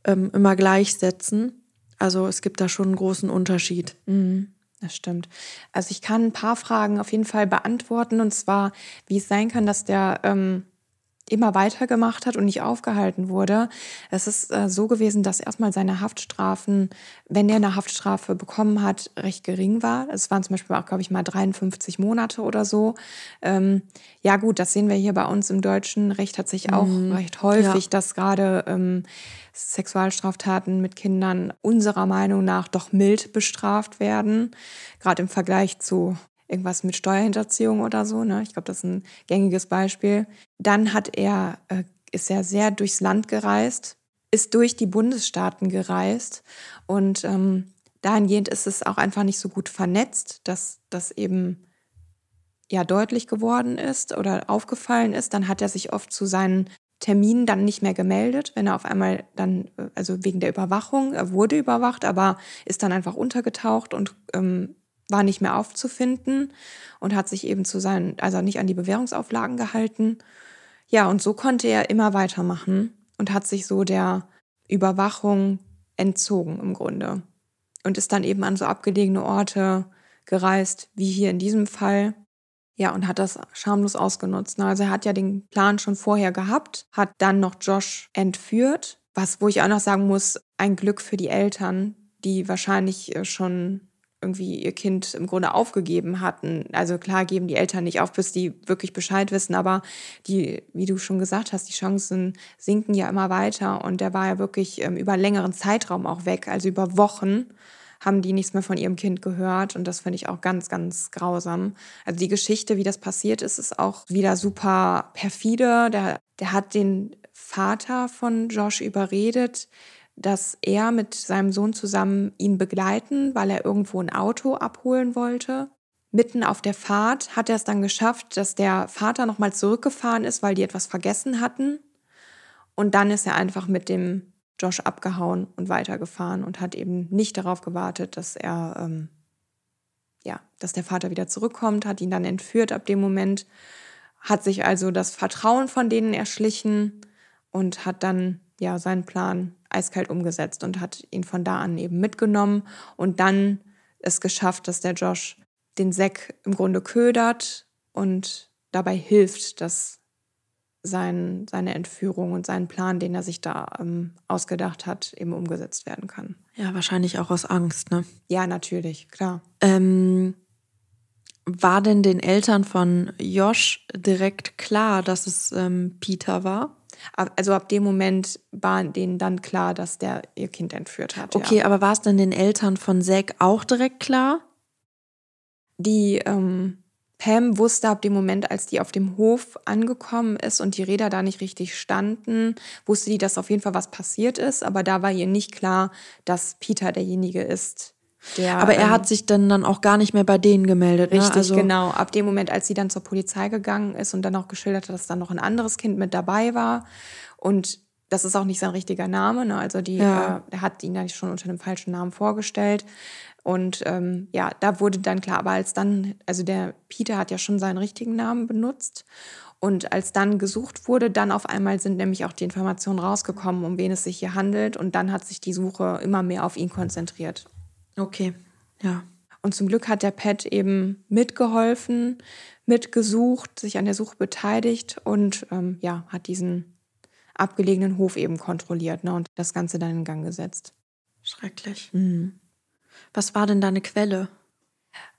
ähm, immer gleichsetzen. Also es gibt da schon einen großen Unterschied. Mhm. Das stimmt. Also ich kann ein paar Fragen auf jeden Fall beantworten und zwar, wie es sein kann, dass der ähm, immer weitergemacht hat und nicht aufgehalten wurde. Es ist äh, so gewesen, dass erstmal seine Haftstrafen, wenn er eine Haftstrafe bekommen hat, recht gering war. Es waren zum Beispiel auch, glaube ich, mal 53 Monate oder so. Ähm, ja gut, das sehen wir hier bei uns im deutschen Recht tatsächlich auch mhm. recht häufig, ja. dass gerade ähm, Sexualstraftaten mit Kindern unserer Meinung nach doch mild bestraft werden, gerade im Vergleich zu irgendwas mit Steuerhinterziehung oder so. Ne? Ich glaube, das ist ein gängiges Beispiel. Dann hat er, äh, ist er sehr durchs Land gereist, ist durch die Bundesstaaten gereist und ähm, dahingehend ist es auch einfach nicht so gut vernetzt, dass das eben ja deutlich geworden ist oder aufgefallen ist. Dann hat er sich oft zu seinen Terminen dann nicht mehr gemeldet, wenn er auf einmal dann, äh, also wegen der Überwachung, er wurde überwacht, aber ist dann einfach untergetaucht und ähm, war nicht mehr aufzufinden und hat sich eben zu seinen, also nicht an die Bewährungsauflagen gehalten. Ja, und so konnte er immer weitermachen und hat sich so der Überwachung entzogen im Grunde. Und ist dann eben an so abgelegene Orte gereist, wie hier in diesem Fall. Ja, und hat das schamlos ausgenutzt. Also er hat ja den Plan schon vorher gehabt, hat dann noch Josh entführt, was, wo ich auch noch sagen muss, ein Glück für die Eltern, die wahrscheinlich äh, schon irgendwie ihr Kind im Grunde aufgegeben hatten. Also klar geben die Eltern nicht auf, bis die wirklich Bescheid wissen, aber die, wie du schon gesagt hast, die Chancen sinken ja immer weiter und der war ja wirklich ähm, über einen längeren Zeitraum auch weg, also über Wochen haben die nichts mehr von ihrem Kind gehört und das finde ich auch ganz, ganz grausam. Also die Geschichte, wie das passiert ist, ist auch wieder super perfide. Der, der hat den Vater von Josh überredet, dass er mit seinem Sohn zusammen ihn begleiten, weil er irgendwo ein Auto abholen wollte. Mitten auf der Fahrt hat er es dann geschafft, dass der Vater nochmal zurückgefahren ist, weil die etwas vergessen hatten. Und dann ist er einfach mit dem Josh abgehauen und weitergefahren und hat eben nicht darauf gewartet, dass er, ähm, ja, dass der Vater wieder zurückkommt, hat ihn dann entführt ab dem Moment, hat sich also das Vertrauen von denen erschlichen und hat dann ja seinen Plan eiskalt umgesetzt und hat ihn von da an eben mitgenommen und dann es geschafft, dass der Josh den Zack im Grunde ködert und dabei hilft, dass sein, seine Entführung und sein Plan, den er sich da ähm, ausgedacht hat, eben umgesetzt werden kann. Ja, wahrscheinlich auch aus Angst, ne? Ja, natürlich, klar. Ähm, war denn den Eltern von Josh direkt klar, dass es ähm, Peter war? Also ab dem Moment war denen dann klar, dass der ihr Kind entführt hat. Okay, ja. aber war es dann den Eltern von Zack auch direkt klar? die ähm, Pam wusste ab dem Moment, als die auf dem Hof angekommen ist und die Räder da nicht richtig standen, wusste die, dass auf jeden Fall was passiert ist. Aber da war ihr nicht klar, dass Peter derjenige ist. Der, Aber er ähm, hat sich dann, dann auch gar nicht mehr bei denen gemeldet. Richtig, ne? also, genau. Ab dem Moment, als sie dann zur Polizei gegangen ist und dann auch geschildert hat, dass dann noch ein anderes Kind mit dabei war. Und das ist auch nicht sein richtiger Name. Ne? Also die, Ja. äh, er hat ihn ja schon unter einem falschen Namen vorgestellt. Und ähm, ja, da wurde dann klar, aber als dann, also der Peter hat ja schon seinen richtigen Namen benutzt. Und als dann gesucht wurde, dann auf einmal sind nämlich auch die Informationen rausgekommen, um wen es sich hier handelt. Und dann hat sich die Suche immer mehr auf ihn konzentriert. Okay, ja. Und zum Glück hat der Pat eben mitgeholfen, mitgesucht, sich an der Suche beteiligt und ähm, ja, hat diesen abgelegenen Hof eben kontrolliert ne, und das Ganze dann in Gang gesetzt. Schrecklich. Was war denn deine Quelle?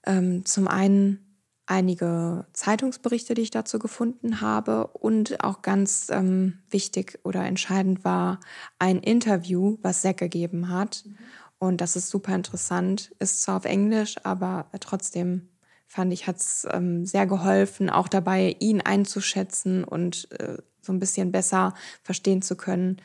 Ähm, zum einen einige Zeitungsberichte, die ich dazu gefunden habe und auch ganz ähm, wichtig oder entscheidend war ein Interview, was Zack gegeben hat. Und das ist super interessant, ist zwar auf Englisch, aber trotzdem fand ich, hat es ähm, sehr geholfen, auch dabei, ihn einzuschätzen und äh, so ein bisschen besser verstehen zu können,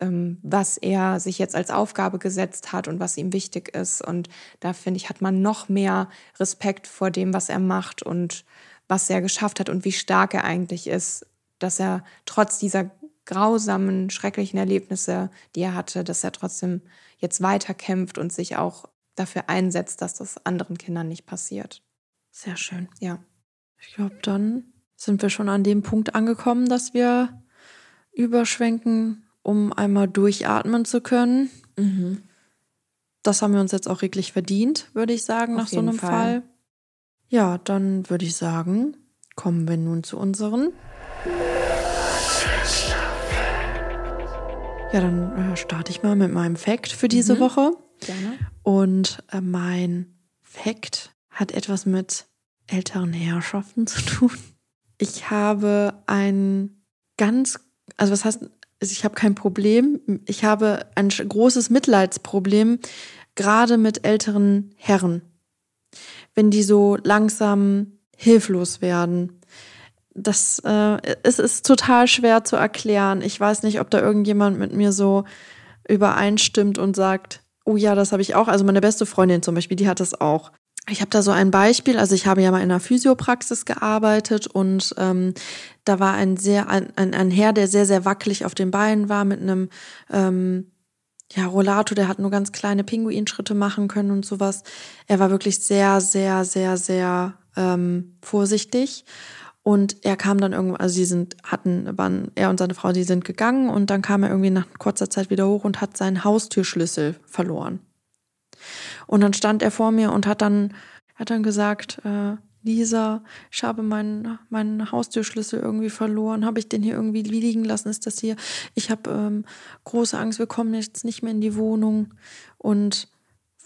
ähm, was er sich jetzt als Aufgabe gesetzt hat und was ihm wichtig ist. Und da finde ich, hat man noch mehr Respekt vor dem, was er macht und was er geschafft hat und wie stark er eigentlich ist, dass er trotz dieser grausamen, schrecklichen Erlebnisse, die er hatte, dass er trotzdem jetzt weiterkämpft und sich auch dafür einsetzt, dass das anderen Kindern nicht passiert. Sehr schön. Ja. Ich glaube, dann sind wir schon an dem Punkt angekommen, dass wir überschwenken, um einmal durchatmen zu können. Das haben wir uns jetzt auch wirklich verdient, würde ich sagen, Auf nach so einem Fall. Fall. Ja, dann würde ich sagen, kommen wir nun zu unseren. Ja, dann äh, starte ich mal mit meinem Fact für diese Woche. Gerne. Und äh, mein Fact hat etwas mit älteren Herrschaften zu tun. Ich habe ein ganz, also was heißt, also ich habe kein Problem, ich habe ein großes Mitleidsproblem, gerade mit älteren Herren. Wenn die so langsam hilflos werden. Das äh, es ist total schwer zu erklären. Ich weiß nicht, ob da irgendjemand mit mir so übereinstimmt und sagt, oh ja, das habe ich auch. Also meine beste Freundin zum Beispiel, die hat das auch. Ich habe da so ein Beispiel, also ich habe ja mal in einer Physiopraxis gearbeitet und ähm, da war ein sehr, ein, ein, Herr, der sehr, sehr wackelig auf den Beinen war mit einem ähm, ja, Rollator, der hat nur ganz kleine Pinguinschritte machen können und sowas. Er war wirklich sehr, sehr, sehr, sehr ähm, vorsichtig. Und er kam dann irgendwann, also sie sind, hatten, waren, er und seine Frau, die sind gegangen und dann kam er irgendwie nach kurzer Zeit wieder hoch und hat seinen Haustürschlüssel verloren. Und dann stand er vor mir und hat dann, hat dann gesagt, äh, Lisa, ich habe meinen, meinen Haustürschlüssel irgendwie verloren. Habe ich den hier irgendwie liegen lassen? Ist das hier? Ich habe ähm, große Angst, wir kommen jetzt nicht mehr in die Wohnung. Und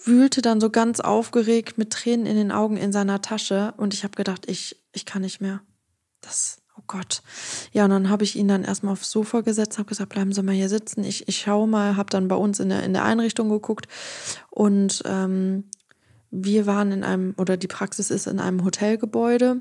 wühlte dann so ganz aufgeregt mit Tränen in den Augen in seiner Tasche. Und ich habe gedacht, ich, ich kann nicht mehr. Das, oh Gott. Ja, und dann habe ich ihn dann erstmal aufs Sofa gesetzt, habe gesagt, bleiben Sie mal hier sitzen. Ich, ich schaue mal, habe dann bei uns in der, in der Einrichtung geguckt. Und ähm, wir waren in einem, oder die Praxis ist in einem Hotelgebäude.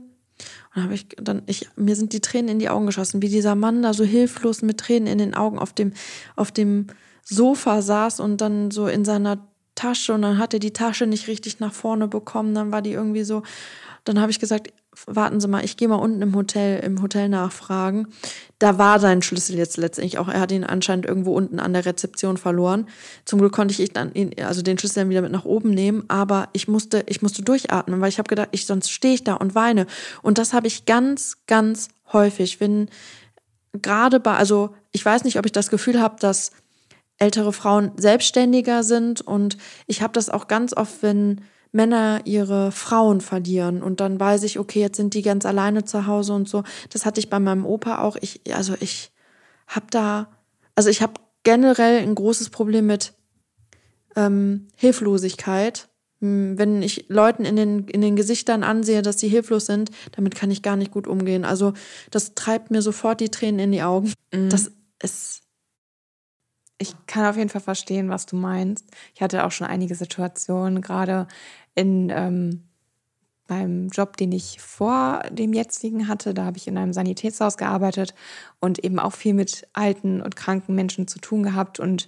Und habe ich dann, ich, mir sind die Tränen in die Augen geschossen, wie dieser Mann da so hilflos mit Tränen in den Augen auf dem, auf dem Sofa saß und dann so in seiner Tasche und dann hat er die Tasche nicht richtig nach vorne bekommen. Dann war die irgendwie so. Dann habe ich gesagt, warten Sie mal, ich gehe mal unten im Hotel, im Hotel nachfragen. Da war sein Schlüssel jetzt letztendlich auch. Er hat ihn anscheinend irgendwo unten an der Rezeption verloren. Zum Glück konnte ich dann ihn, also den Schlüssel dann wieder mit nach oben nehmen, aber ich musste, ich musste durchatmen, weil ich habe gedacht, ich, sonst stehe ich da und weine. Und das habe ich ganz, ganz häufig, wenn gerade bei, also ich weiß nicht, ob ich das Gefühl habe, dass ältere Frauen selbstständiger sind und ich habe das auch ganz oft, wenn Männer ihre Frauen verlieren und dann weiß ich, okay, jetzt sind die ganz alleine zu Hause und so. Das hatte ich bei meinem Opa auch. Ich, also ich habe da, also ich habe generell ein großes Problem mit ähm, Hilflosigkeit. Hm, Wenn ich Leuten in den, in den Gesichtern ansehe, dass sie hilflos sind, damit kann ich gar nicht gut umgehen. Also das treibt mir sofort die Tränen in die Augen. Das ist Ich kann auf jeden Fall verstehen, was du meinst. Ich hatte auch schon einige Situationen, gerade in ähm, beim Job, den ich vor dem jetzigen hatte. Da habe ich in einem Sanitätshaus gearbeitet und eben auch viel mit alten und kranken Menschen zu tun gehabt und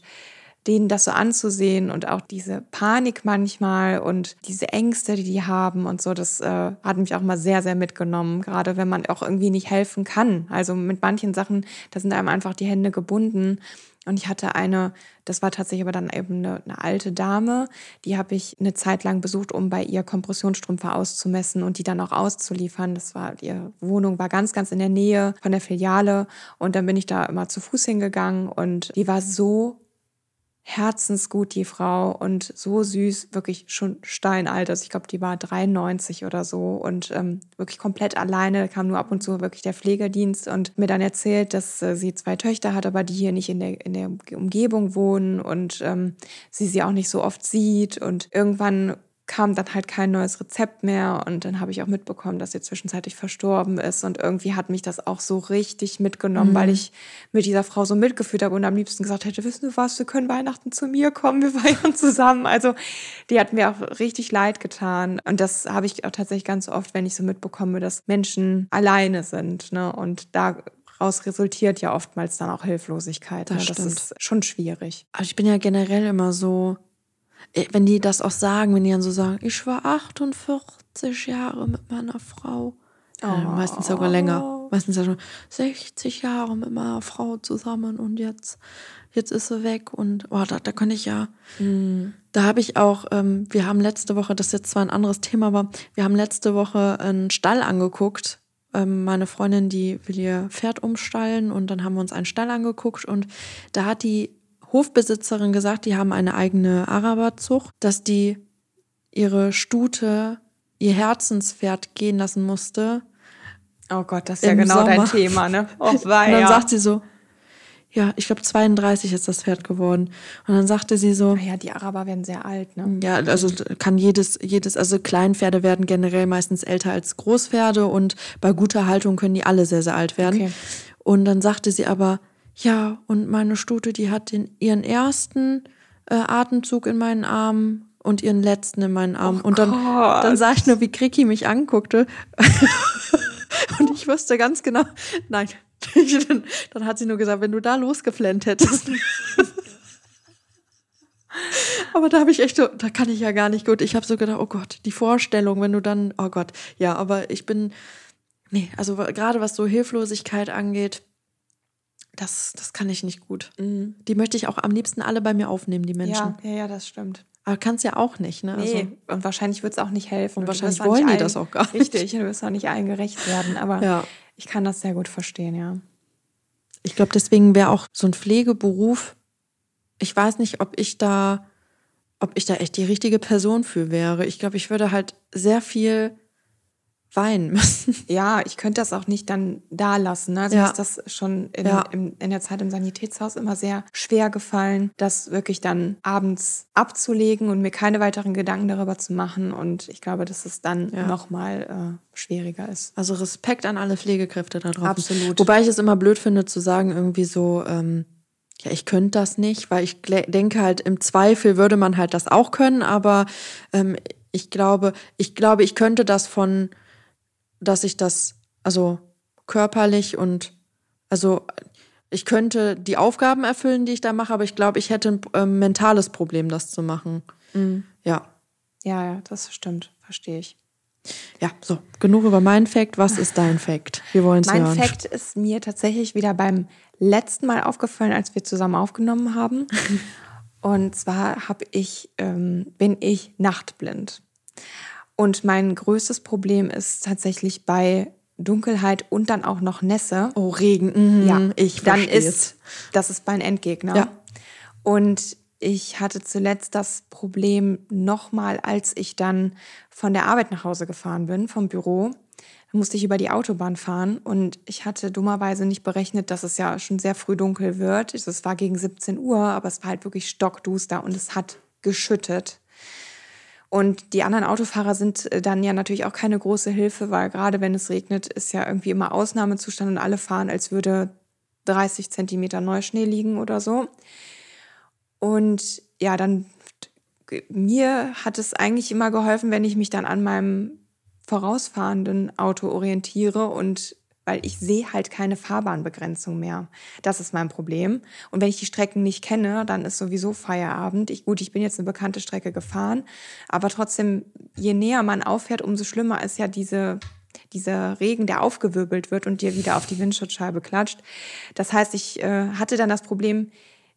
denen das so anzusehen und auch diese Panik manchmal und diese Ängste, die die haben und so, das äh, hat mich auch mal sehr, sehr mitgenommen, gerade wenn man auch irgendwie nicht helfen kann. Also mit manchen Sachen, da sind einem einfach die Hände gebunden. Und ich hatte eine, das war tatsächlich aber dann eben eine, eine alte Dame, die habe ich eine Zeit lang besucht, um bei ihr Kompressionsstrümpfe auszumessen und die dann auch auszuliefern. Das war, ihre Wohnung war ganz, ganz in der Nähe von der Filiale und dann bin ich da immer zu Fuß hingegangen und die war so herzensgut, die Frau, und so süß, wirklich schon steinalt. Also ich glaube, die war 93 oder so und ähm, wirklich komplett alleine, kam nur ab und zu wirklich der Pflegedienst und mir dann erzählt, dass äh, sie zwei Töchter hat, aber die hier nicht in der, in der Umgebung wohnen und ähm, sie sie auch nicht so oft sieht. Und irgendwann kam dann halt kein neues Rezept mehr und dann habe ich auch mitbekommen, dass sie zwischenzeitlich verstorben ist und irgendwie hat mich das auch so richtig mitgenommen, mhm. weil ich mit dieser Frau so mitgefühlt habe und am liebsten gesagt hätte, wissen du was, wir können Weihnachten zu mir kommen, wir feiern zusammen. Also die hat mir auch richtig leid getan und das habe ich auch tatsächlich ganz oft, wenn ich so mitbekomme, dass Menschen alleine sind ne? und daraus resultiert ja oftmals dann auch Hilflosigkeit. Das, ne? das ist schon schwierig. Also ich bin ja generell immer so, wenn die das auch sagen, wenn die dann so sagen, ich war 48 Jahre mit meiner Frau. Oh. Äh, meistens sogar länger. Meistens ja schon 60 Jahre mit meiner Frau zusammen und jetzt, jetzt ist sie weg. Und oh, da, da kann ich ja. Mhm. Da habe ich auch, ähm, wir haben letzte Woche, das ist jetzt zwar ein anderes Thema, aber wir haben letzte Woche einen Stall angeguckt. Ähm, meine Freundin, die will ihr Pferd umstallen und dann haben wir uns einen Stall angeguckt und da hat die Hofbesitzerin gesagt, die haben eine eigene Araberzucht, dass die ihre Stute, ihr Herzenspferd gehen lassen musste. Oh Gott, das ist ja genau Sommer. dein Thema, ne? Oh, Und dann sagt sie so, ja, ich glaube 32 ist das Pferd geworden. Und dann sagte sie so, ja, die Araber werden sehr alt, ne? Ja, also kann jedes, jedes, also Kleinpferde werden generell meistens älter als Großpferde und bei guter Haltung können die alle sehr, sehr alt werden. Okay. Und dann sagte sie aber, ja, und meine Stute, die hat den, ihren ersten äh, Atemzug in meinen Armen und ihren letzten in meinen Armen. Oh und dann, dann sah ich nur, wie Kriki mich anguckte. und ich wusste ganz genau, nein. dann, dann hat sie nur gesagt, wenn du da losgeflennt hättest. aber da habe ich echt so, da kann ich ja gar nicht gut. Ich habe so gedacht, oh Gott, die Vorstellung, wenn du dann, oh Gott, ja, aber ich bin, nee, also gerade was so Hilflosigkeit angeht, das, das kann ich nicht gut. Mhm. Die möchte ich auch am liebsten alle bei mir aufnehmen, die Menschen. Ja, ja, ja das stimmt. Aber kannst ja auch nicht, ne? Nee, also, und wahrscheinlich wird es auch nicht helfen. Und wahrscheinlich wollen die das auch gar nicht. Richtig, du wirst auch nicht allen gerecht werden. Aber ja. ich kann das sehr gut verstehen, ja. Ich glaube, deswegen wäre auch so ein Pflegeberuf, ich weiß nicht, ob ich da, ob ich da echt die richtige Person für wäre. Ich glaube, ich würde halt sehr viel weinen müssen. Ja, ich könnte das auch nicht dann da lassen. Ne? Also ja. ist das schon in, ja. in, in, der Zeit im Sanitätshaus immer sehr schwer gefallen, das wirklich dann abends abzulegen und mir keine weiteren Gedanken darüber zu machen. Und ich glaube, dass es dann ja. nochmal äh, schwieriger ist. Also Respekt an alle Pflegekräfte da drauf. Absolut. Wobei ich es immer blöd finde zu sagen, irgendwie so, ähm, ja, ich könnte das nicht, weil ich denke halt, im Zweifel würde man halt das auch können, aber ähm, ich glaube, ich glaube, ich könnte das von dass ich das, also körperlich und, also ich könnte die Aufgaben erfüllen, die ich da mache, aber ich glaube, ich hätte ein äh, mentales Problem, das zu machen. Mhm. Ja. Ja, ja, das stimmt, verstehe ich. Ja, so, genug über mein Fact. Was ist dein Fact? Wir wollen es Mein hören. Fact ist mir tatsächlich wieder beim letzten Mal aufgefallen, als wir zusammen aufgenommen haben. Und zwar habe ich, ähm, bin ich nachtblind. Und mein größtes Problem ist tatsächlich bei Dunkelheit und dann auch noch Nässe. Oh, Regen. Mhm, ja, ich dann ist das ist mein Endgegner. Ja. Und ich hatte zuletzt das Problem nochmal, als ich dann von der Arbeit nach Hause gefahren bin, vom Büro. Da musste ich über die Autobahn fahren und ich hatte dummerweise nicht berechnet, dass es ja schon sehr früh dunkel wird. Es war gegen 17 Uhr, aber es war halt wirklich stockduster und es hat geschüttet. Und die anderen Autofahrer sind äh, dann ja natürlich auch keine große Hilfe, weil gerade wenn es regnet, ist ja irgendwie immer Ausnahmezustand und alle fahren, als würde 30 Zentimeter Neuschnee liegen oder so. Und ja, dann mir hat es eigentlich immer geholfen, wenn ich mich dann an meinem vorausfahrenden Auto orientiere und weil ich sehe halt keine Fahrbahnbegrenzung mehr. Das ist mein Problem. Und wenn ich die Strecken nicht kenne, dann ist sowieso Feierabend. Ich, gut, ich bin jetzt eine bekannte Strecke gefahren, aber trotzdem, je näher man auffährt, umso schlimmer ist ja diese, dieser Regen, der aufgewirbelt wird und dir wieder auf die Windschutzscheibe klatscht. Das heißt, ich äh, hatte dann das Problem,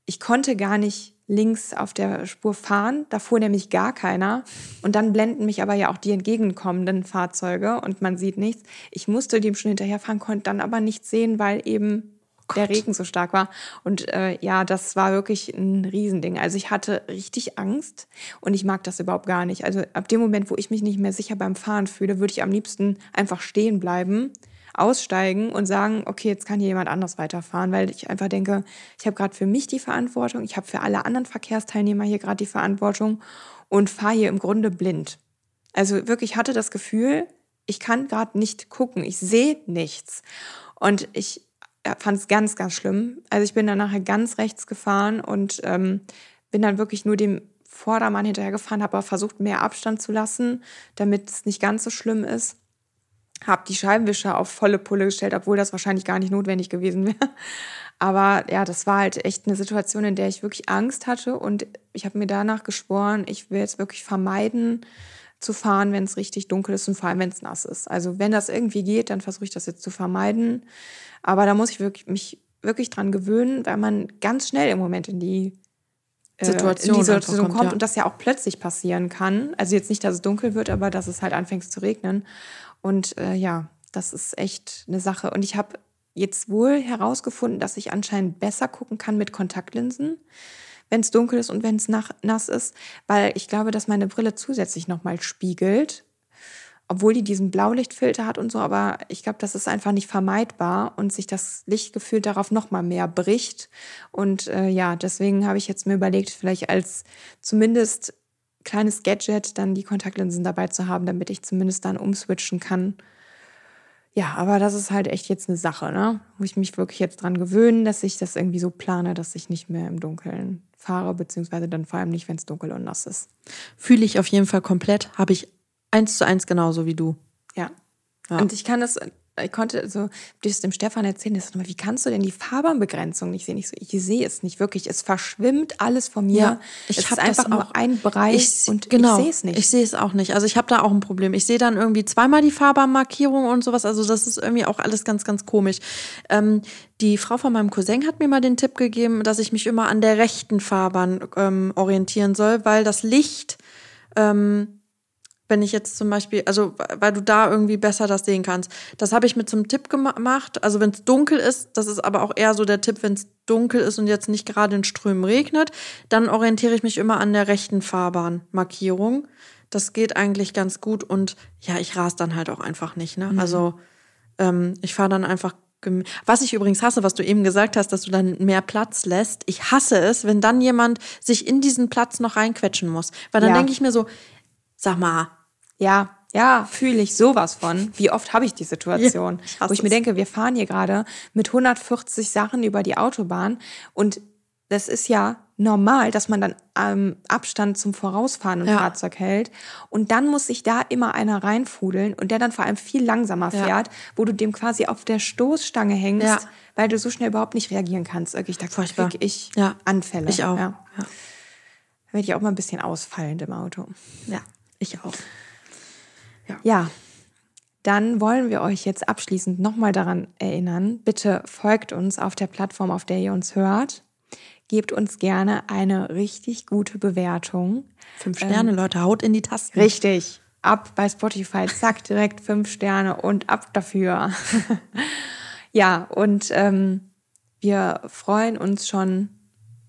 ich konnte gar nicht links auf der Spur fahren. Da fuhr nämlich gar keiner. Und dann blenden mich aber ja auch die entgegenkommenden Fahrzeuge und man sieht nichts. Ich musste dem schon hinterherfahren, konnte dann aber nichts sehen, weil eben Gott. der Regen so stark war. Und äh, ja, das war wirklich ein Riesending. Also ich hatte richtig Angst und ich mag das überhaupt gar nicht. Also ab dem Moment, wo ich mich nicht mehr sicher beim Fahren fühle, würde ich am liebsten einfach stehen bleiben aussteigen und sagen, okay, jetzt kann hier jemand anders weiterfahren, weil ich einfach denke, ich habe gerade für mich die Verantwortung, ich habe für alle anderen Verkehrsteilnehmer hier gerade die Verantwortung und fahre hier im Grunde blind. Also wirklich hatte das Gefühl, ich kann gerade nicht gucken, ich sehe nichts. Und ich fand es ganz, ganz schlimm. Also ich bin dann nachher ganz rechts gefahren und ähm, bin dann wirklich nur dem Vordermann hinterhergefahren, habe aber versucht, mehr Abstand zu lassen, damit es nicht ganz so schlimm ist habe die Scheibenwischer auf volle Pulle gestellt, obwohl das wahrscheinlich gar nicht notwendig gewesen wäre. Aber ja, das war halt echt eine Situation, in der ich wirklich Angst hatte und ich habe mir danach geschworen, ich will jetzt wirklich vermeiden zu fahren, wenn es richtig dunkel ist und vor allem, wenn es nass ist. Also wenn das irgendwie geht, dann versuche ich das jetzt zu vermeiden. Aber da muss ich wirklich, mich wirklich dran gewöhnen, weil man ganz schnell im Moment in die Situation, in die Situation kommt, kommt ja. und das ja auch plötzlich passieren kann. Also jetzt nicht, dass es dunkel wird, aber dass es halt anfängt zu regnen. Und äh, ja, das ist echt eine Sache. Und ich habe jetzt wohl herausgefunden, dass ich anscheinend besser gucken kann mit Kontaktlinsen, wenn es dunkel ist und wenn es nass ist, weil ich glaube, dass meine Brille zusätzlich nochmal spiegelt, obwohl die diesen Blaulichtfilter hat und so, aber ich glaube, das ist einfach nicht vermeidbar und sich das Lichtgefühl darauf nochmal mehr bricht. Und äh, ja, deswegen habe ich jetzt mir überlegt, vielleicht als zumindest kleines Gadget dann die Kontaktlinsen dabei zu haben, damit ich zumindest dann umswitchen kann. Ja, aber das ist halt echt jetzt eine Sache, ne? Wo ich mich wirklich jetzt dran gewöhnen, dass ich das irgendwie so plane, dass ich nicht mehr im Dunkeln fahre, beziehungsweise dann vor allem nicht, wenn es dunkel und nass ist. Fühle ich auf jeden Fall komplett. Habe ich eins zu eins genauso wie du. Ja. ja. Und ich kann das ich konnte so das dem Stefan erzählen, das wie kannst du denn die Fahrbahnbegrenzung nicht sehen? Ich so, ich sehe es nicht wirklich. Es verschwimmt alles von mir. Ja, ich es ist einfach nur ein Bereich ich, und genau, ich sehe es nicht. Ich sehe es auch nicht. Also ich habe da auch ein Problem. Ich sehe dann irgendwie zweimal die Fahrbahnmarkierung und sowas. Also das ist irgendwie auch alles ganz, ganz komisch. Ähm, die Frau von meinem Cousin hat mir mal den Tipp gegeben, dass ich mich immer an der rechten Fahrbahn ähm, orientieren soll, weil das Licht ähm, wenn ich jetzt zum Beispiel, also weil du da irgendwie besser das sehen kannst. Das habe ich mit zum Tipp gemacht. Also wenn es dunkel ist, das ist aber auch eher so der Tipp, wenn es dunkel ist und jetzt nicht gerade in Strömen regnet, dann orientiere ich mich immer an der rechten Fahrbahnmarkierung. Das geht eigentlich ganz gut und ja, ich ras dann halt auch einfach nicht. Ne? Mhm. Also ähm, ich fahre dann einfach was ich übrigens hasse, was du eben gesagt hast, dass du dann mehr Platz lässt. Ich hasse es, wenn dann jemand sich in diesen Platz noch reinquetschen muss. Weil dann ja. denke ich mir so, sag mal, ja, ja, fühle ich sowas von. Wie oft habe ich die Situation, ja, wo ich mir denke, wir fahren hier gerade mit 140 Sachen über die Autobahn und das ist ja normal, dass man dann ähm, Abstand zum Vorausfahrenden ja. Fahrzeug hält. Und dann muss sich da immer einer reinfudeln und der dann vor allem viel langsamer fährt, ja. wo du dem quasi auf der Stoßstange hängst, ja. weil du so schnell überhaupt nicht reagieren kannst. Wirklich, da kriege ich Anfälle. Ich auch. Ja. Da werde ich auch mal ein bisschen ausfallend im Auto. Ja, ich auch. Ja. ja. Dann wollen wir euch jetzt abschließend nochmal daran erinnern, bitte folgt uns auf der Plattform, auf der ihr uns hört. Gebt uns gerne eine richtig gute Bewertung. Fünf Sterne, ähm, Leute, haut in die Tasten. Richtig. Ab bei Spotify, zack, direkt fünf Sterne und ab dafür. ja, und ähm, wir freuen uns schon,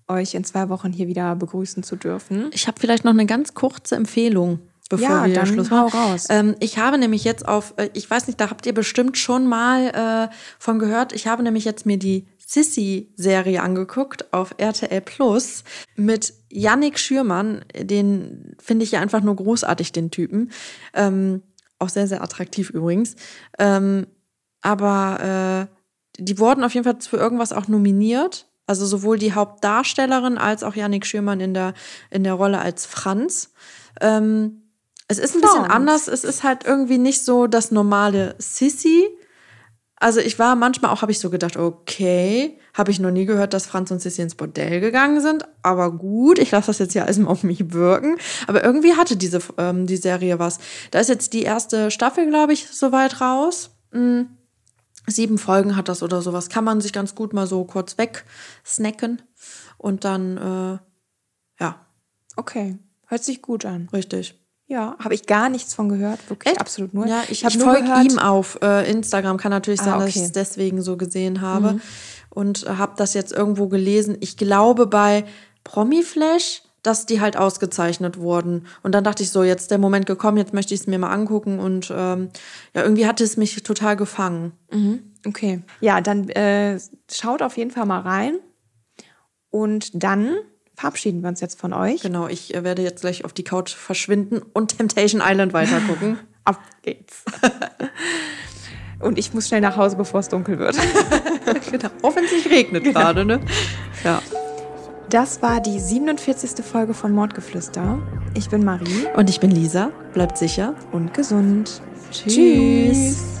euch in zwei Wochen hier wieder begrüßen zu dürfen. Ich habe vielleicht noch eine ganz kurze Empfehlung bevor ja, wir dann Schluss machen. raus. Ähm, ich habe nämlich jetzt auf, äh, ich weiß nicht, da habt ihr bestimmt schon mal äh, von gehört. Ich habe nämlich jetzt mir die Sissy-Serie angeguckt auf RTL Plus mit Yannick Schürmann. Den finde ich ja einfach nur großartig, den Typen. Ähm, auch sehr, sehr attraktiv übrigens. Ähm, aber äh, die wurden auf jeden Fall für irgendwas auch nominiert. Also sowohl die Hauptdarstellerin als auch Yannick Schürmann in der, in der Rolle als Franz. Ähm, Es ist ein bisschen Franz. anders. Es ist halt irgendwie nicht so das normale Sissy. Also ich war manchmal auch, habe ich so gedacht, okay, habe ich noch nie gehört, dass Franz und Sissy ins Bordell gegangen sind. Aber gut, ich lasse das jetzt ja alles mal auf mich wirken. Aber irgendwie hatte diese ähm, die Serie was. Da ist jetzt die erste Staffel, glaube ich, soweit raus. Mm, Sieben Folgen hat das oder sowas. Kann man sich ganz gut mal so kurz wegsnacken. Und dann, äh, ja, Okay, hört sich gut an. richtig. Ja, habe ich gar nichts von gehört, wirklich absolut nur. Ja, ich, ich nur folge ihm auf äh, Instagram. Kann natürlich Ah, sein, dass okay. Mhm. ich es deswegen so gesehen habe. Und äh, habe das jetzt irgendwo gelesen. Ich glaube bei Promiflash, dass die halt ausgezeichnet wurden. Und dann dachte ich so, jetzt ist der Moment gekommen, jetzt möchte ich es mir mal angucken. Und ähm, ja, irgendwie hatte es mich total gefangen. Okay. Ja, dann äh, schaut auf jeden Fall mal rein. Und dann verabschieden wir uns jetzt von euch. Genau, ich äh, werde jetzt gleich auf die Couch verschwinden und Temptation Island weitergucken. Ab geht's. Und ich muss schnell nach Hause, bevor es dunkel wird. genau. Nicht regnet gerade, ne? Ja. Das war die 47. Folge von Mordgeflüster. Ich bin Marie Und ich bin Lisa. Bleibt sicher. und gesund. Tschüss.